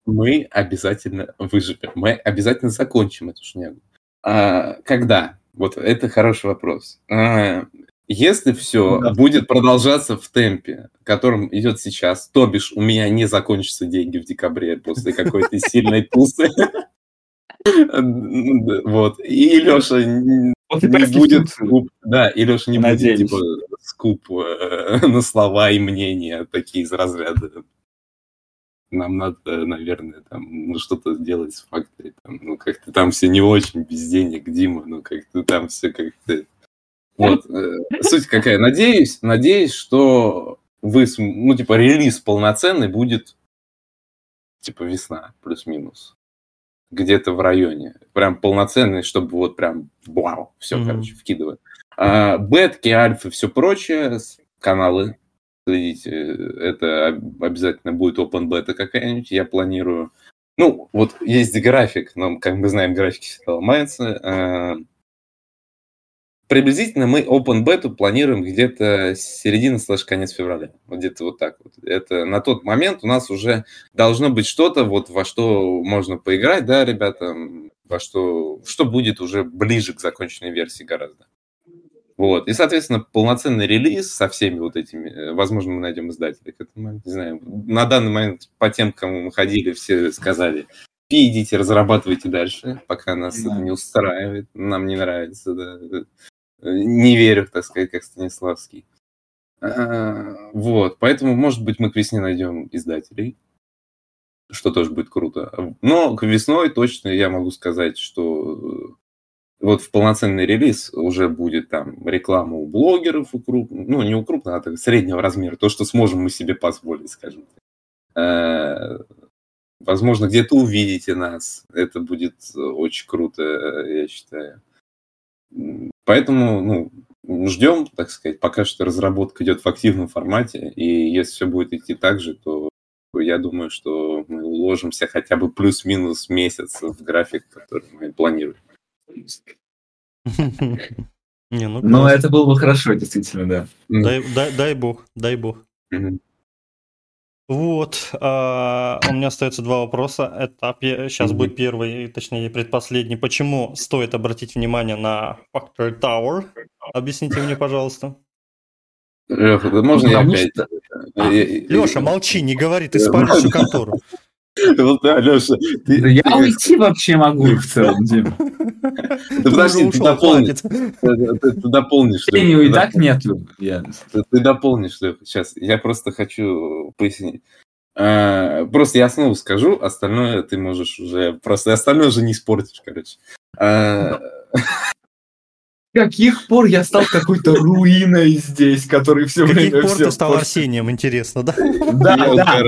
Мы обязательно выживем, мы обязательно закончим эту шнягу. А, когда? Вот это хороший вопрос. А, если все да. будет продолжаться в темпе, которым идет сейчас, то бишь у меня не закончатся деньги в декабре после какой-то сильной тусы, Вот. И Леша не будет скуп. Да, и Леша не будет типа скуп э, на слова и мнения такие из разряда. Нам надо, наверное, там, ну, что-то сделать с факторой. Там, ну, как-то там все не очень без денег, Дима, ну, как-то там все как-то... Вот. Э, суть какая? Надеюсь, надеюсь, что вы, ну, типа, релиз полноценный будет, типа, весна, плюс-минус где-то в районе. Прям полноценный, чтобы вот прям вау, все, mm-hmm. короче, вкидывать. А, бетки, альфы, все прочее, каналы, следите, это обязательно будет open beta какая-нибудь, я планирую. Ну, вот есть график, но, как мы знаем, графики всегда ломаются. Приблизительно мы Open Beta планируем где-то с середины слэш конец февраля. Вот где-то вот так вот. Это на тот момент у нас уже должно быть что-то, вот во что можно поиграть, да, ребята, во что, что будет уже ближе к законченной версии гораздо. Вот. И, соответственно, полноценный релиз со всеми вот этими, э, возможно, мы найдем издателей к этому. Не знаю, на данный момент по тем, кому мы ходили, все сказали, идите, разрабатывайте дальше, пока нас да. это не устраивает, нам не нравится, да не верю, так сказать, как Станиславский. А, вот, поэтому, может быть, мы к весне найдем издателей, что тоже будет круто. Но к весной точно я могу сказать, что вот в полноценный релиз уже будет там реклама у блогеров, у круп... ну, не у крупного, а так, среднего размера, то, что сможем мы себе позволить, скажем так. Возможно, где-то увидите нас. Это будет очень круто, я считаю. Поэтому, ну, ждем, так сказать, пока что разработка идет в активном формате, и если все будет идти так же, то я думаю, что мы уложимся хотя бы плюс-минус месяц в график, который мы планируем. Не, ну, Но это было бы хорошо, действительно, да. Дай, дай, дай бог, дай бог. Вот, а, у меня остается два вопроса. Это сейчас mm-hmm. будет первый, точнее предпоследний. Почему стоит обратить внимание на Factory Tower? Объясните мне, пожалуйста. Леха, можно я опять? А, Леша, молчи, не говори, ты спалишь всю контору. Да, Леша. Я уйти вообще могу в целом, Дим. Да подожди, ты дополнишь. Ты дополнишь. Трению и так нету. Ты дополнишь, сейчас. Я просто хочу пояснить. А, просто я снова скажу, остальное ты можешь уже... Просто остальное уже не испортишь, короче. Каких пор я стал какой-то руиной здесь, который все время... С каких пор ты стал Арсением, интересно, да? Да, да.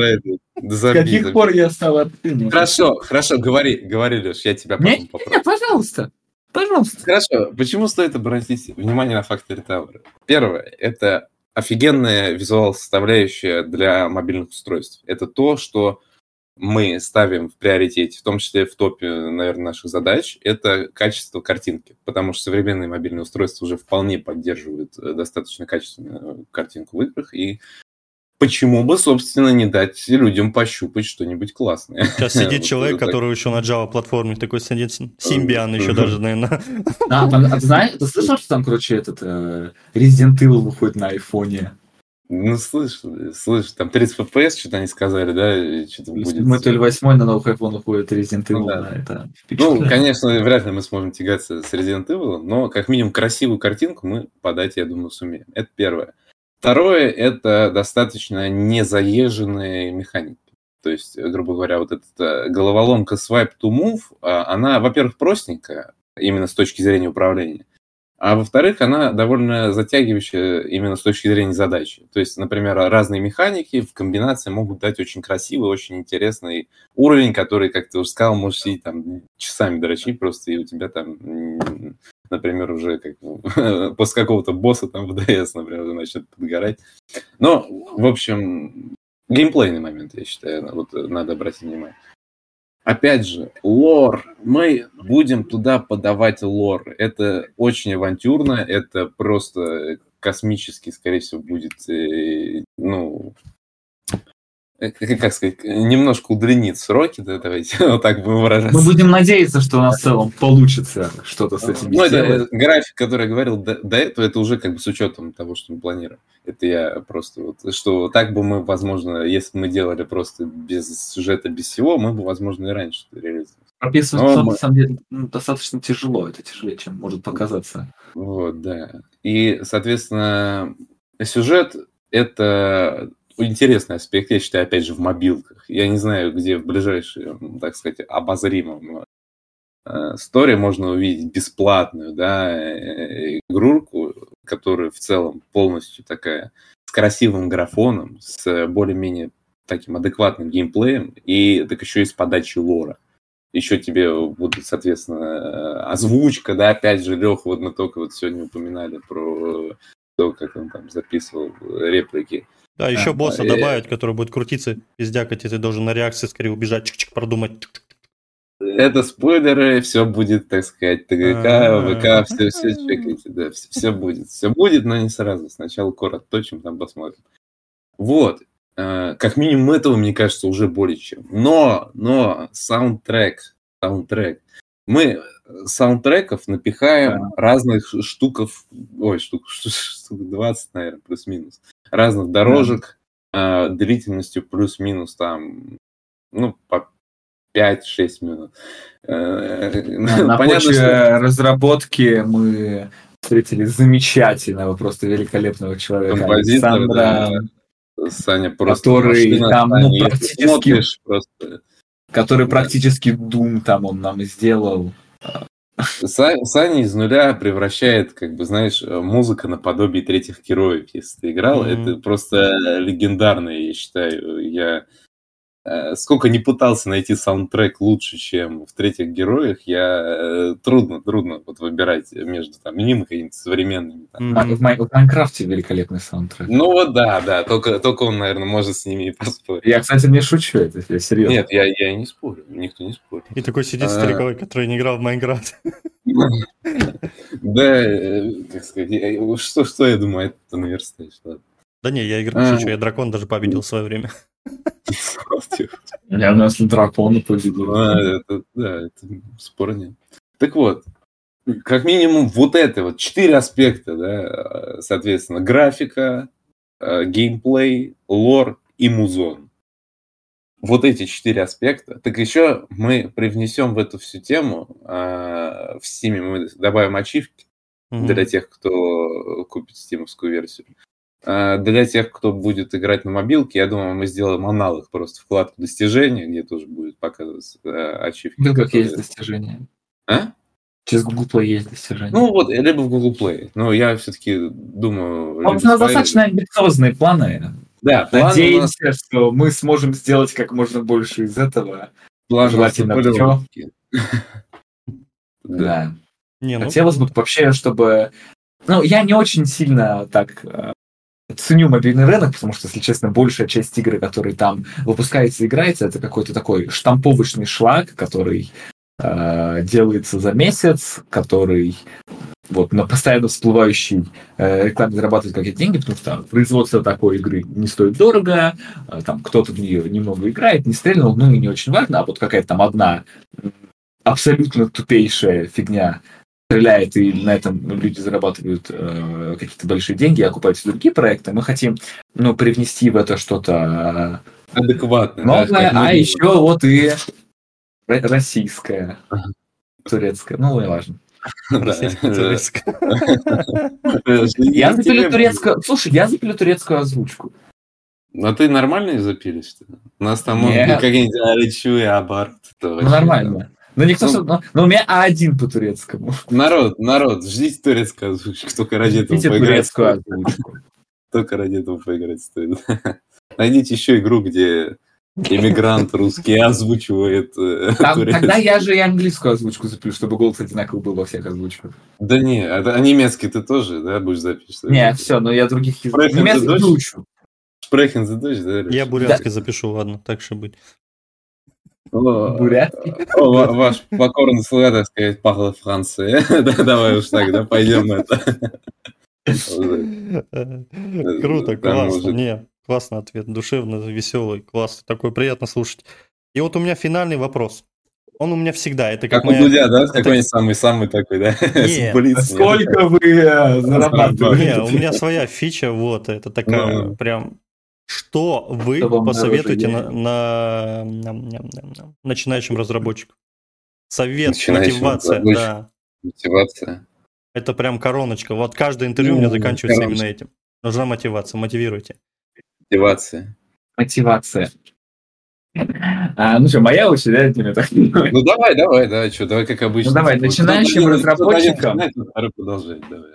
С каких пор я стал Арсением? Хорошо, хорошо, говори, говори, Леш, я тебя потом попрошу. Не, пожалуйста. Пожалуйста. Хорошо. Почему стоит обратить внимание на Factory Tower? Первое, это офигенная визуал составляющая для мобильных устройств. Это то, что мы ставим в приоритете, в том числе в топе, наверное, наших задач, это качество картинки, потому что современные мобильные устройства уже вполне поддерживают э, достаточно качественную картинку в играх, и почему бы, собственно, не дать людям пощупать что-нибудь классное. Сейчас сидит человек, который еще на Java платформе такой сидит, Симбиан еще даже, наверное. А, ты слышал, что там, короче, этот э, Resident Evil выходит на айфоне? Ну, слышь, слышь, там 30 FPS что-то они сказали, да? Что-то будет... Мы то ли восьмой на новых iPhone уходит Resident Evil, ну, да. это Ну, конечно, вряд ли мы сможем тягаться с Resident Evil, но как минимум красивую картинку мы подать, я думаю, сумеем. Это первое. Второе – это достаточно незаезженные механики. То есть, грубо говоря, вот эта головоломка Swipe to Move, а, она, во-первых, простенькая, именно с точки зрения управления, а во-вторых, она довольно затягивающая именно с точки зрения задачи. То есть, например, разные механики в комбинации могут дать очень красивый, очень интересный уровень, который, как ты уже сказал, можешь сидеть там часами дрочить просто, и у тебя там например, уже как, после какого-то босса там в DS, например, уже начнет подгорать. Но, в общем, геймплейный момент, я считаю, вот надо обратить внимание. Опять же, лор. Мы будем туда подавать лор. Это очень авантюрно, это просто космически, скорее всего, будет, э, ну, как сказать, немножко удлинит сроки, да, давайте вот так будем выражаться. Мы будем надеяться, что у нас в целом получится что-то с этим ну, это, график, который я говорил до, до этого, это уже как бы с учетом того, что мы планируем. Это я просто вот, что так бы мы, возможно, если мы делали просто без сюжета, без всего, мы бы, возможно, и раньше реализовали. Прописывать, Но на мы... самом деле, ну, достаточно тяжело, это тяжелее, чем может показаться. Вот, да. И, соответственно, сюжет это интересный аспект, я считаю, опять же, в мобилках. Я не знаю, где в ближайшем, так сказать, обозримом э, сторе можно увидеть бесплатную, да, э, игрушку, которая в целом полностью такая с красивым графоном, с более-менее таким адекватным геймплеем, и так еще и с подачей лора. Еще тебе будут, соответственно, озвучка, да, опять же, Леха, вот мы только вот сегодня упоминали про то, как он там записывал реплики. Да, еще а, босса и... добавить, который будет крутиться, пиздякать, и ты должен на реакции скорее убежать, чик-чик, продумать. Это спойлеры, все будет, так сказать, ТГК, ВК, все, все чекайте, да, все, все будет. Все будет, но не сразу. Сначала корот точим, там посмотрим. Вот. Э, как минимум этого, мне кажется, уже более чем. Но, но, саундтрек, саундтрек. Мы саундтреков напихаем да. разных штуков, ой, штук, штук 20, наверное, плюс-минус разных дорожек да. э, длительностью плюс-минус там, ну, по 5-6 минут. Э, на Понятно, почве что... разработки мы встретили замечательного, просто великолепного человека. Композитор, Александра, да. Саня просто который там, ну, практически... Просто... Который практически Doom там он нам сделал. Саня из нуля превращает, как бы, знаешь, музыка наподобие третьих героев. Если ты играл, mm-hmm. это просто легендарно, я считаю. Я Э, сколько не пытался найти саундтрек лучше, чем в третьих героях, я э, трудно, трудно вот выбирать между там иными какими-то современными. Там. А, в, в Майнкрафте великолепный саундтрек. Ну вот да, да, только, только он, наверное, может с ними и поспорить. Я, кстати, не шучу, это я серьезно. Нет, я, я не спорю, никто не спорит. И такой сидит а... стариковый, который не играл в Майнкрафт. Да, э, как сказать, что, что я думаю, это наверстаешь, ладно. Да не, я играю, а. шучу, я дракон даже победил в свое время. Я у нас дракона победил. А, да, это спора нет. Так вот, как минимум вот это вот четыре аспекта, да, соответственно, графика, э, геймплей, лор и музон. Вот эти четыре аспекта. Так еще мы привнесем в эту всю тему, э, в Steam мы добавим ачивки mm-hmm. для тех, кто купит стимовскую версию. А, для тех, кто будет играть на мобилке, я думаю, мы сделаем аналог просто вкладку достижения, где тоже будет показываться э, ачивки. Ну, как которые... есть достижения. А? Через Google Play есть достижения. Ну вот, либо в Google Play. Но я все-таки думаю... А у нас достаточно амбициозные планы. Да, Надеемся, нас... что мы сможем сделать как можно больше из этого. План Желательно все. Да. Не, ну... Хотелось бы вообще, чтобы... Ну, я не очень сильно так э, ценю мобильный рынок, потому что, если честно, большая часть игры, которые там выпускается и играется, это какой-то такой штамповочный шлак, который э, делается за месяц, который вот на постоянно всплывающей э, рекламе зарабатывает какие-то деньги, потому что производство такой игры не стоит дорого, э, там кто-то в нее немного играет, не стрельнул, ну и не очень важно, а вот какая-то там одна абсолютно тупейшая фигня стреляет, и на этом люди зарабатывают э, какие-то большие деньги, окупаются другие проекты. Мы хотим ну, привнести в это что-то Адекватно. новое, да, а еще вот и ро- российское, турецкое, ну, не важно. думаем. Российская Да, турецкая. да. Я запилю турецкую, слушай, я запилю турецкую озвучку. А ты нормально запилишь? У нас там какие-нибудь Аличу и Абарт. Это Ну, нормально. Ну, никто, Ну. что- ну, ну, у меня А1 по турецкому. да. Народ, народ, ждите турецкую озвучку. Только ради этого Ждите поиграть. турецкую озвучку. Только ради этого поиграть стоит. Найдите еще игру, где иммигрант русский озвучивает э, Там- тогда я же и английскую озвучку запилю, чтобы голос одинаковый был во всех озвучках. Да не, а, а немецкий ты тоже, да, будешь записывать? Не, все, но я других языков. Немецкий дочь? выучу. Sprechen Sie Deutsch, да? Я бурятский запишу, ладно, так же быть. Бурятский. Ваш покорный слуга, так сказать, пахло Франции. Да, Давай уж так, да, пойдем это. Круто, классно. Не, классный ответ, душевно, веселый, классно, такой приятно слушать. И вот у меня финальный вопрос. Он у меня всегда, это как Как у моя... Дудя, да? это- Какой-нибудь самый-самый такой, да? Нет? Сколько вы э, Не, зарабатываете? у меня своя фича, вот, это такая Ну. прям... Что вы Что посоветуете на, на- ням, ням, начинающим разработчикам? Совет, Начинающим мотивация, разработчикам. да. Мотивация. Это прям короночка. Вот каждое интервью у меня Ну, заканчивается короночка. именно этим. Нужна мотивация, мотивируйте. Мотивация. Мотивация. А, ну что, моя очередь, да, тебе так? Ну давай, давай, давай, что, давай как обычно. Ну, давай, Типа, начинающим разработчикам. продолжает, давай.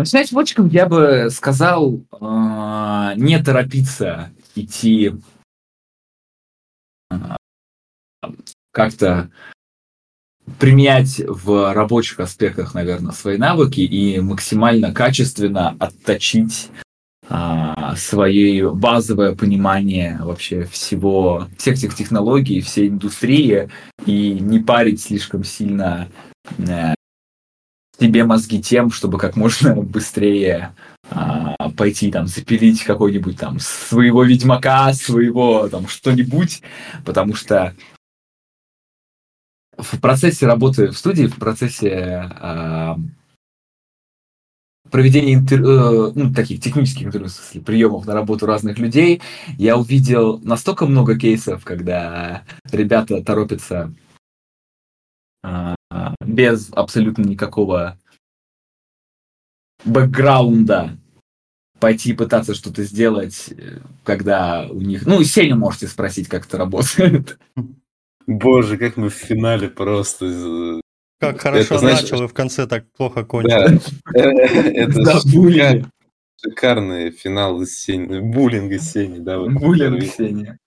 Начинать вотчиком я бы сказал а, не торопиться идти а, как-то применять в рабочих аспектах, наверное, свои навыки и максимально качественно отточить а, свое базовое понимание вообще всего, всех этих технологий, всей индустрии и не парить слишком сильно э, себе мозги тем, чтобы как можно быстрее а, пойти там запилить какой-нибудь там своего ведьмака, своего там что-нибудь, потому что в процессе работы в студии, в процессе а, проведения интер- э, ну, таких технических интервью, в смысле, приемов на работу разных людей, я увидел настолько много кейсов, когда ребята торопятся а, без абсолютно никакого бэкграунда пойти пытаться что-то сделать, э, когда у них... Ну, Сеню можете спросить, как это работает. Боже, как мы в финале просто... э, Как хорошо значит, начал и в конце так плохо кончил. Да, это шикарный финал из Сени, буллинг из Сени, да. Буллинг Сеня.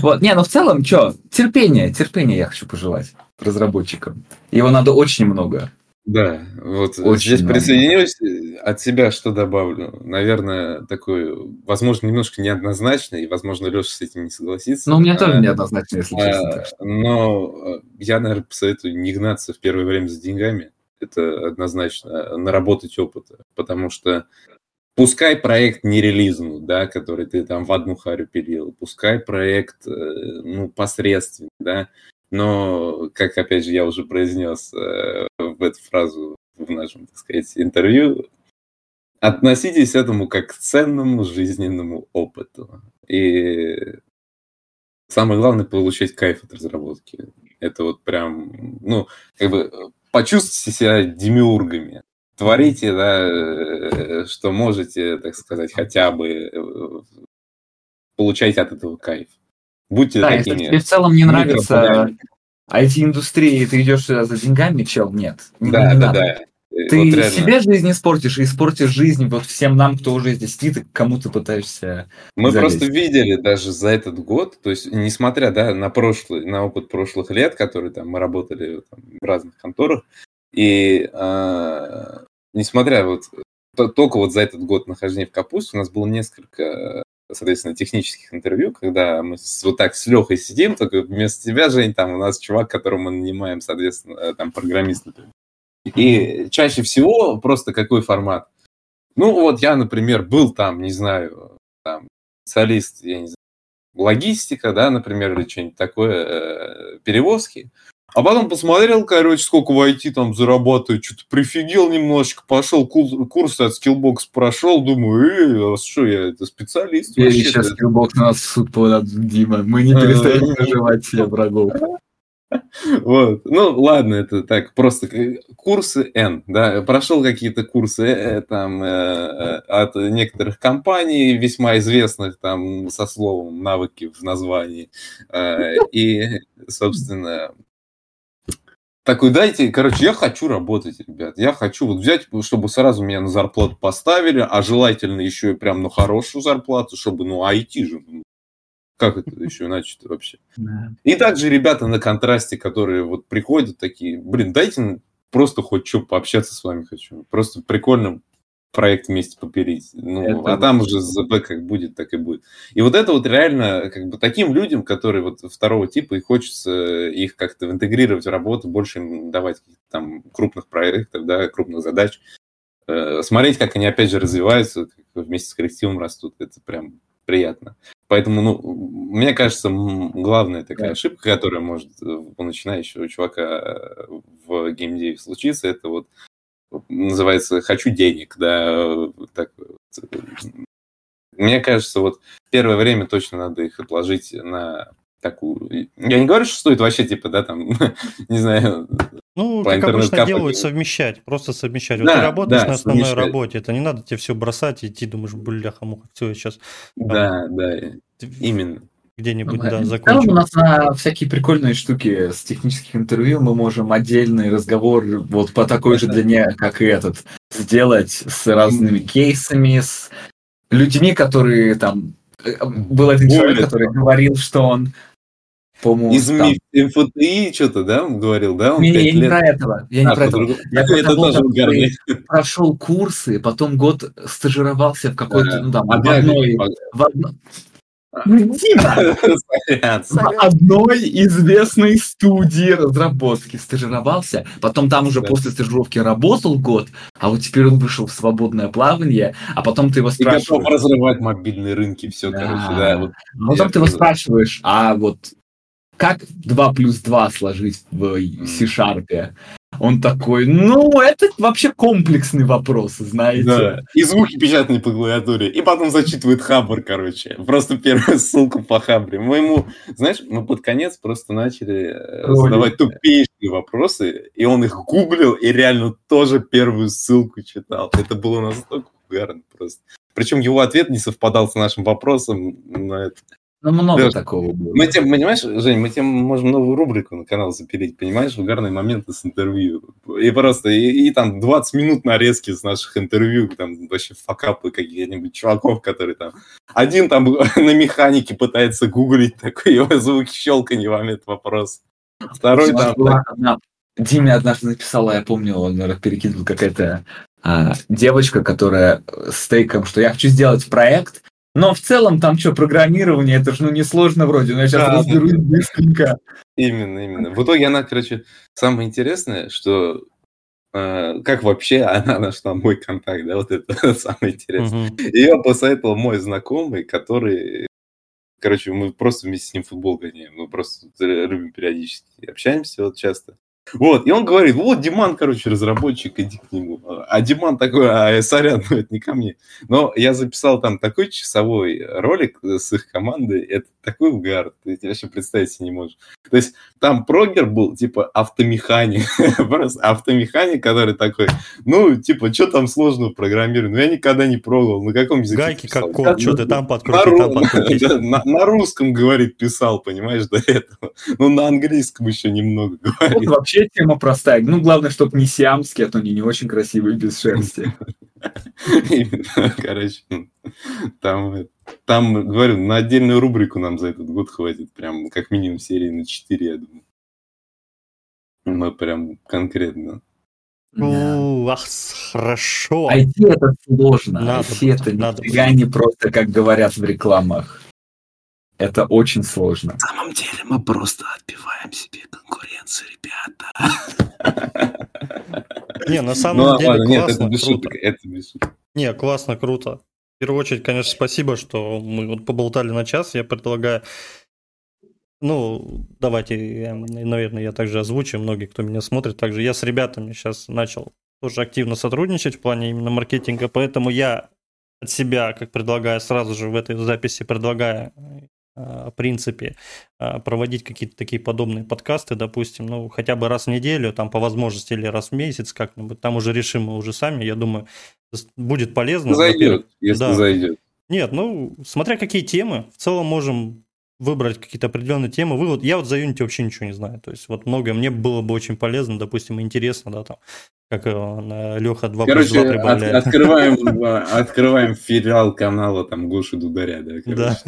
Вот, не, ну в целом, что, терпение, терпение я хочу пожелать разработчикам. Его надо очень много. Да, вот Очень здесь много. присоединюсь, э, от себя что добавлю. Наверное, такой, возможно, немножко неоднозначный, и, возможно, Леша с этим не согласится. Но у меня А, тоже неоднозначно, если а, честно. что. Но э, я, наверное, посоветую не гнаться в первое время за деньгами. Это однозначно наработать опыта, потому что пускай проект не релизнут, да, который ты там в одну харю пилил, пускай проект, э, ну, посредственный, да, но, как, опять же, я уже произнес э, в эту фразу в нашем, так сказать, интервью, относитесь к этому как к ценному жизненному опыту. И самое главное получать кайф от разработки. Это вот прям, ну, как бы почувствуйте себя демиургами. Творите, да, э, что можете, так сказать, хотя бы э, получайте от этого кайф. Будьте Да, если такими. тебе в целом не нравится микроподами. IT-индустрия, и ты идешь сюда за деньгами, чел, нет. не- Да, не да, надо. да. Э, Ты вот реально. себе жизнь испортишь, и испортишь жизнь вот всем нам, кто уже здесь сидит, и кому ты пытаешься... Мы залезть. просто видели даже за этот год, то есть несмотря да, на прошлый, на опыт прошлых лет, который там мы работали там, в разных конторах, и а, несмотря вот только вот за этот год нахождения в капусте у нас было несколько соответственно, технических интервью, когда мы вот так с Лехой сидим, только вместо тебя, Жень, там у нас чувак, которого мы нанимаем, соответственно, э, там программист, например. И чаще всего просто какой формат? Ну, вот я, например, был там, не знаю, там, специалист, я не знаю, логистика, да, например, или что-нибудь такое, э, перевозки. А потом посмотрел, короче, сколько в IT там зарабатывают, что-то прифигел немножечко, пошел курсы от Skillbox прошел, думаю, эй, а что я, это специалист? Я сейчас Skillbox на нас суд подадут, Дима, мы не перестаем наживать себе врагов. Вот. Ну, ладно, это так, просто курсы N, да, прошел какие-то курсы э, там э, от некоторых компаний, весьма известных там со словом навыки в названии. Э, и, собственно, такой, дайте, короче, я хочу работать, ребят. Я хочу вот взять, чтобы сразу меня на зарплату поставили, а желательно еще и прям на хорошую зарплату, чтобы, ну, IT же. Ну, как это еще иначе вообще? Да. И также ребята на контрасте, которые вот приходят такие, блин, дайте просто хоть что пообщаться с вами хочу. Просто прикольно проект вместе попилить. Ну, это а там уже ЗП как будет, так и будет. И вот это вот реально, как бы таким людям, которые вот второго типа, и хочется их как-то интегрировать в работу, больше им давать там крупных проектов, да, крупных задач, э, смотреть, как они опять же развиваются, как вместе с коллективом растут, это прям приятно. Поэтому, ну, мне кажется, главная такая ошибка, которая может у начинающего чувака в геймдеве случиться, это вот называется «хочу денег», да, так, мне кажется, вот первое время точно надо их отложить на такую... Я не говорю, что стоит вообще, типа, да, там, не знаю... Ну, как обычно делают, совмещать, просто совмещать. Вот да, ты работаешь да, на основной совмещать. работе, это не надо тебе все бросать и идти, думаешь, бляха-муха, все, я сейчас... Да, там, да, именно где-нибудь, ну, да, закончим. у нас на всякие прикольные штуки с технических интервью мы можем отдельный разговор вот по такой же длине, как и этот, сделать с разными кейсами, с людьми, которые там... Э, был один человек, который говорил, что он из там... МФТИ что-то, да, он говорил, да? Он не, не, я не про этого. Я не а, про этого. Я это тоже прошел курсы, потом год стажировался в какой-то, ну там, в одной, в, одной! В одной известной студии разработки стажировался, потом там уже после стажировки работал год, а вот теперь он вышел в свободное плавание, а потом ты его спрашиваешь... И готов разрывать мобильные рынки, все, короче, да. Вот, потом ты его спрашиваешь, а вот как 2 плюс 2 сложить в C-Sharp? Он такой, ну, это вообще комплексный вопрос, знаете. Да. И звуки печатные по клавиатуре. И потом зачитывает Хабр, короче. Просто первую ссылку по Хабре. Мы ему, знаешь, мы под конец просто начали э, Ой, задавать тупейшие вопросы, и он их гуглил, и реально тоже первую ссылку читал. Это было настолько угарно просто. Причем его ответ не совпадал с нашим вопросом на это. Ну, много Леш, такого было. Мы тем, понимаешь, Жень, мы тем можем новую рубрику на канал запилить, понимаешь, угарные моменты с интервью. И просто, и, и там 20 минут нарезки с наших интервью, там вообще факапы каких-нибудь чуваков, которые там... Один там на механике пытается гуглить, такой его звук щелканье в момент вопрос. Второй там... Одна... Диме однажды написала, я помню, он, перекидывал какая-то а, девочка, которая с тейком, что я хочу сделать проект, но в целом там что, программирование, это же ну несложно вроде, но я сейчас да, разберусь да. быстренько. Именно, именно. В итоге она, короче, самое интересное, что э, как вообще она нашла мой контакт, да, вот это самое интересное. Угу. Ее посоветовал мой знакомый, который, короче, мы просто вместе с ним футбол гоняем, мы просто любим периодически общаемся вот часто. Вот, и он говорит, вот Диман, короче, разработчик, иди к нему. А Диман такой, а, сорян, ну это не ко мне. Но я записал там такой часовой ролик с их командой, это такой угар, ты вообще представить себе не можешь. То есть там прогер был, типа, автомеханик, просто автомеханик, который такой, ну, типа, что там сложного в программировании? Ну, я никогда не пробовал, на каком языке Гайки как код, что ты там подкрути, там подкрути. На русском, говорит, писал, понимаешь, до этого. Ну, на английском еще немного говорит. Вообще тема простая. Ну, главное, чтобы не сиамский, а то они не очень красивые без шерсти. Короче, там, там, говорю, на отдельную рубрику нам за этот год хватит. Прям как минимум серии на 4, я думаю. Мы прям конкретно. У, ах, хорошо. IT это сложно. Надо IT это надо нифига не просто, как говорят в рекламах. Это очень сложно. На самом деле мы просто отбиваем себе конкуренцию, ребята. Не, на Ну самом деле классно, это без круто. Не, классно, круто. В первую очередь, конечно, спасибо, что мы вот поболтали на час. Я предлагаю, ну, давайте, я, наверное, я также озвучу, многие, кто меня смотрит, также я с ребятами сейчас начал тоже активно сотрудничать в плане именно маркетинга, поэтому я от себя, как предлагаю, сразу же в этой записи предлагаю принципе, э, проводить какие-то такие подобные подкасты, допустим, ну, хотя бы раз в неделю, там, по возможности, или раз в месяц как-нибудь, там уже решим мы уже сами, я думаю, будет полезно. Зайдет, если да. зайдет. Нет, ну, смотря какие темы, в целом можем выбрать какие-то определенные темы. Вы вот, я вот за Unity вообще ничего не знаю. То есть вот многое мне было бы очень полезно, допустим, интересно, да, там, как Леха 2 плюс 2 Короче, от- открываем, а, открываем филиал канала там Гоши Дударя, да? Да.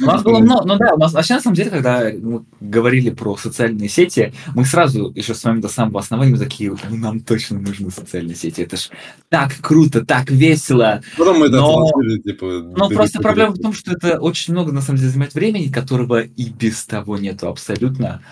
У нас было много, ну да, у нас вообще на самом деле, когда мы говорили про социальные сети, мы сразу еще с вами до самого основания мы такие, ну нам точно нужны социальные сети, это ж так круто, так весело. Потом мы это Но- типа... Но просто проблема в том, что это очень много на самом деле занимает времени, которого и без того нету абсолютно.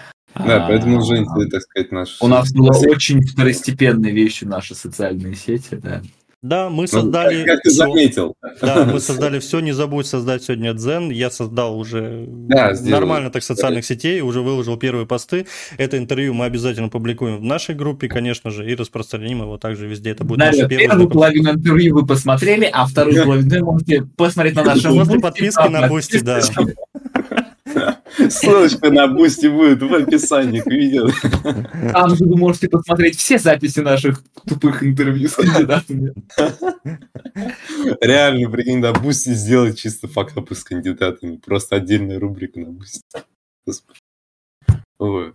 Да, поэтому, А, Жень, ты, так сказать, наш... У нас было очень второстепенной вещью наши социальные сети, да. Да, мы Ну, создали Как, как ты заметил. Да, мы создали все, не забудь создать сегодня Дзен. Я создал уже Да, сделал. нормально так социальных сетей, уже выложил первые посты. Это интервью мы обязательно публикуем в нашей группе, конечно же, и распространим его также везде. Это будет наше Наверное, первое первую половину интервью вы посмотрели, а вторую половину вы можете посмотреть на нашем После подписки на да, Boosty, да. Ссылочка на Boosty будет в описании к видео. Там же вы можете посмотреть все записи наших тупых интервью с кандидатами. Реально, прикинь, на Boosty сделать чисто факапы с кандидатами. Просто отдельная рубрика на Boosty. Ой.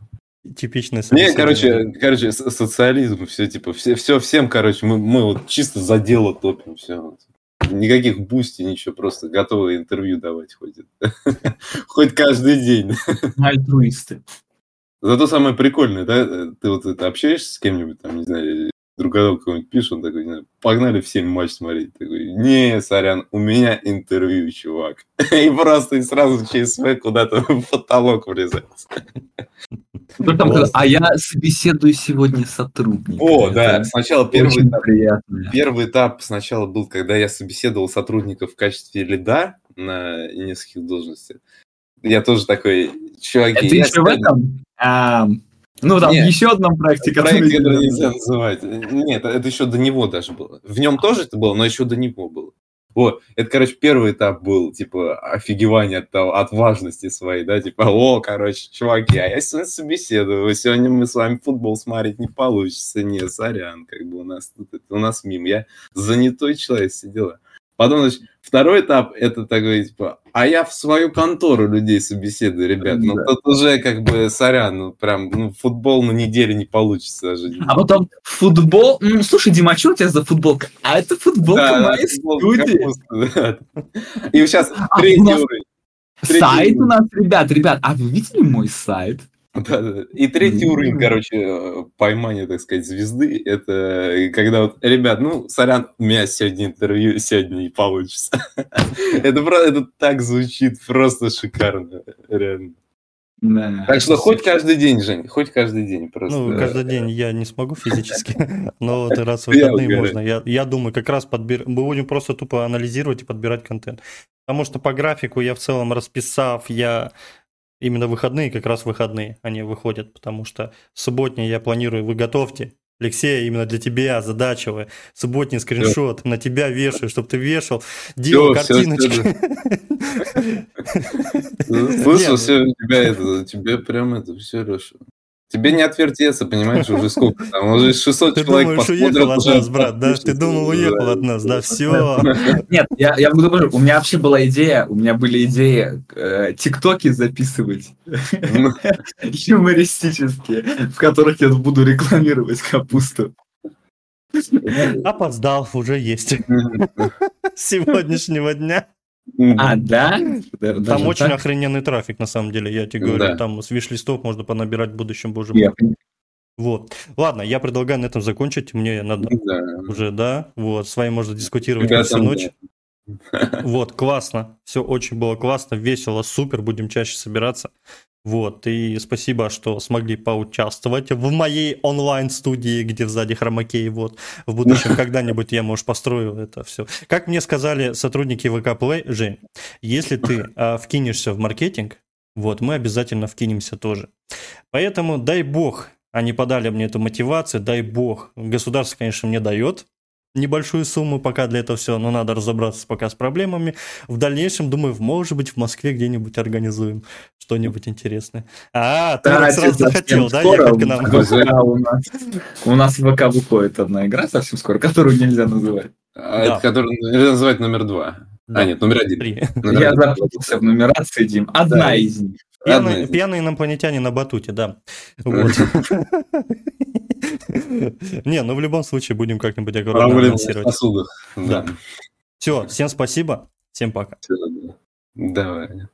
Типичное Не, короче, короче, со- социализм, все, типа, все, все, всем, короче, мы, мы вот чисто за дело топим, все. Никаких Boosty, ничего, просто готовы интервью давать хоть. Хоть каждый день. Альтруисты. Зато самое прикольное, да, ты вот это общаешься с кем-нибудь, там, не знаю, другой кого-нибудь пишет, он такой, не знаю, погнали в 7 матч смотреть. Такой, не, сорян, у меня интервью, чувак. И просто и сразу через ЧСВ куда-то в потолок врезается. Ну, там, а я собеседую сегодня сотрудника. О, Это да, сначала первый этап, приятно. первый этап сначала был, когда я собеседовал сотрудников в качестве лида на нескольких должностях. Я тоже такой, чуваки, Это еще в этом? А, ну, там Нет. еще одном проекте, Проект, который... который нельзя называть. Нет, это еще до него даже было. В нем тоже это было, но еще до него было. Вот, это, короче, первый этап был, типа, офигевание от, того, от важности своей, да, типа, о, короче, чуваки, а я сегодня собеседую, сегодня мы с вами футбол смотреть не получится, не, сорян, как бы у нас тут, у нас мимо, я занятой человек, все дела. Потом, значит, второй этап, это такой, типа, а я в свою контору людей собеседую, ребят, ну, Да. тут уже, как бы, сорян, ну, прям, ну, футбол на неделю не получится даже. А потом футбол. М, Слушай, Дима, а что у тебя за футболка? А это футболка Да, моей студии. капуста, да. И сейчас А, третий нас уровень. Третий Сайт у нас, ребят, ребят, а вы видели мой сайт? Да, да. И третий уровень, короче, э, поймания, так сказать, звезды, это когда вот, ребят, ну, сорян, у меня сегодня интервью, сегодня не получится. Это про- это так звучит просто шикарно, реально. Да. Так что хоть каждый день, Жень, хоть каждый день просто. Ну, каждый день я не смогу физически, но вот раз в выходные можно. Я, я думаю, как раз подбир... мы будем просто тупо анализировать и подбирать контент. Потому что по графику я в целом расписав, я именно выходные, как раз выходные они выходят, потому что субботние я планирую, вы готовьте. Алексей, именно для тебя задачевая. Субботний скриншот на тебя вешаю, чтобы ты вешал, делал всё, картиночки. Слышал, все, у тебя это, тебе прям это все хорошо. Тебе не отвертеться, понимаешь, уже сколько там, уже 600 Ты человек думаешь, уехал от нас, брат, да? Ты думал, уехал от нас, да? Все. Нет, я, я буду говорю, у меня вообще была идея, у меня были идеи э, тиктоки записывать Ну, юмористические, в которых я буду рекламировать капусту. Опоздал, уже есть. С сегодняшнего дня. А, да? Да- Там даже очень так? охрененный трафик, на самом деле, я тебе Да. говорю. Там с виш-листов можно понабирать в будущем, боже мой. Вот. Ладно, я предлагаю на этом закончить. Мне надо Да. уже, да. Вот, с вами можно дискутировать всю ночь. да. Вот, классно. Все очень было классно, весело, супер. Будем чаще собираться. Вот, и спасибо, что смогли поучаствовать в моей онлайн-студии, где сзади хромакей. Вот, в будущем когда-нибудь я, может, построю это все. Как мне сказали сотрудники ВК Play, Жень, если ты а, вкинешься в маркетинг, вот, мы обязательно вкинемся тоже. Поэтому дай бог, они подали мне эту мотивацию, дай бог. Государство, конечно, мне дает небольшую сумму пока для этого все, но надо разобраться пока с проблемами. В дальнейшем, думаю, может быть, в Москве где-нибудь организуем что-нибудь интересное. А, ты Да, сразу захотел, да, ехать к нам? у нас, у нас в ВК выходит одна игра совсем скоро, которую нельзя называть. А Да. это который нельзя называть номер два. Да. А, нет, номер один. Номер Я запутался в нумерации, Дим. Одна Да. из них. Них. пьяные инопланетяне на батуте, да. Не, ну в любом случае будем как-нибудь аккуратно анонсировать. Да. Все, всем спасибо, всем пока. Давай.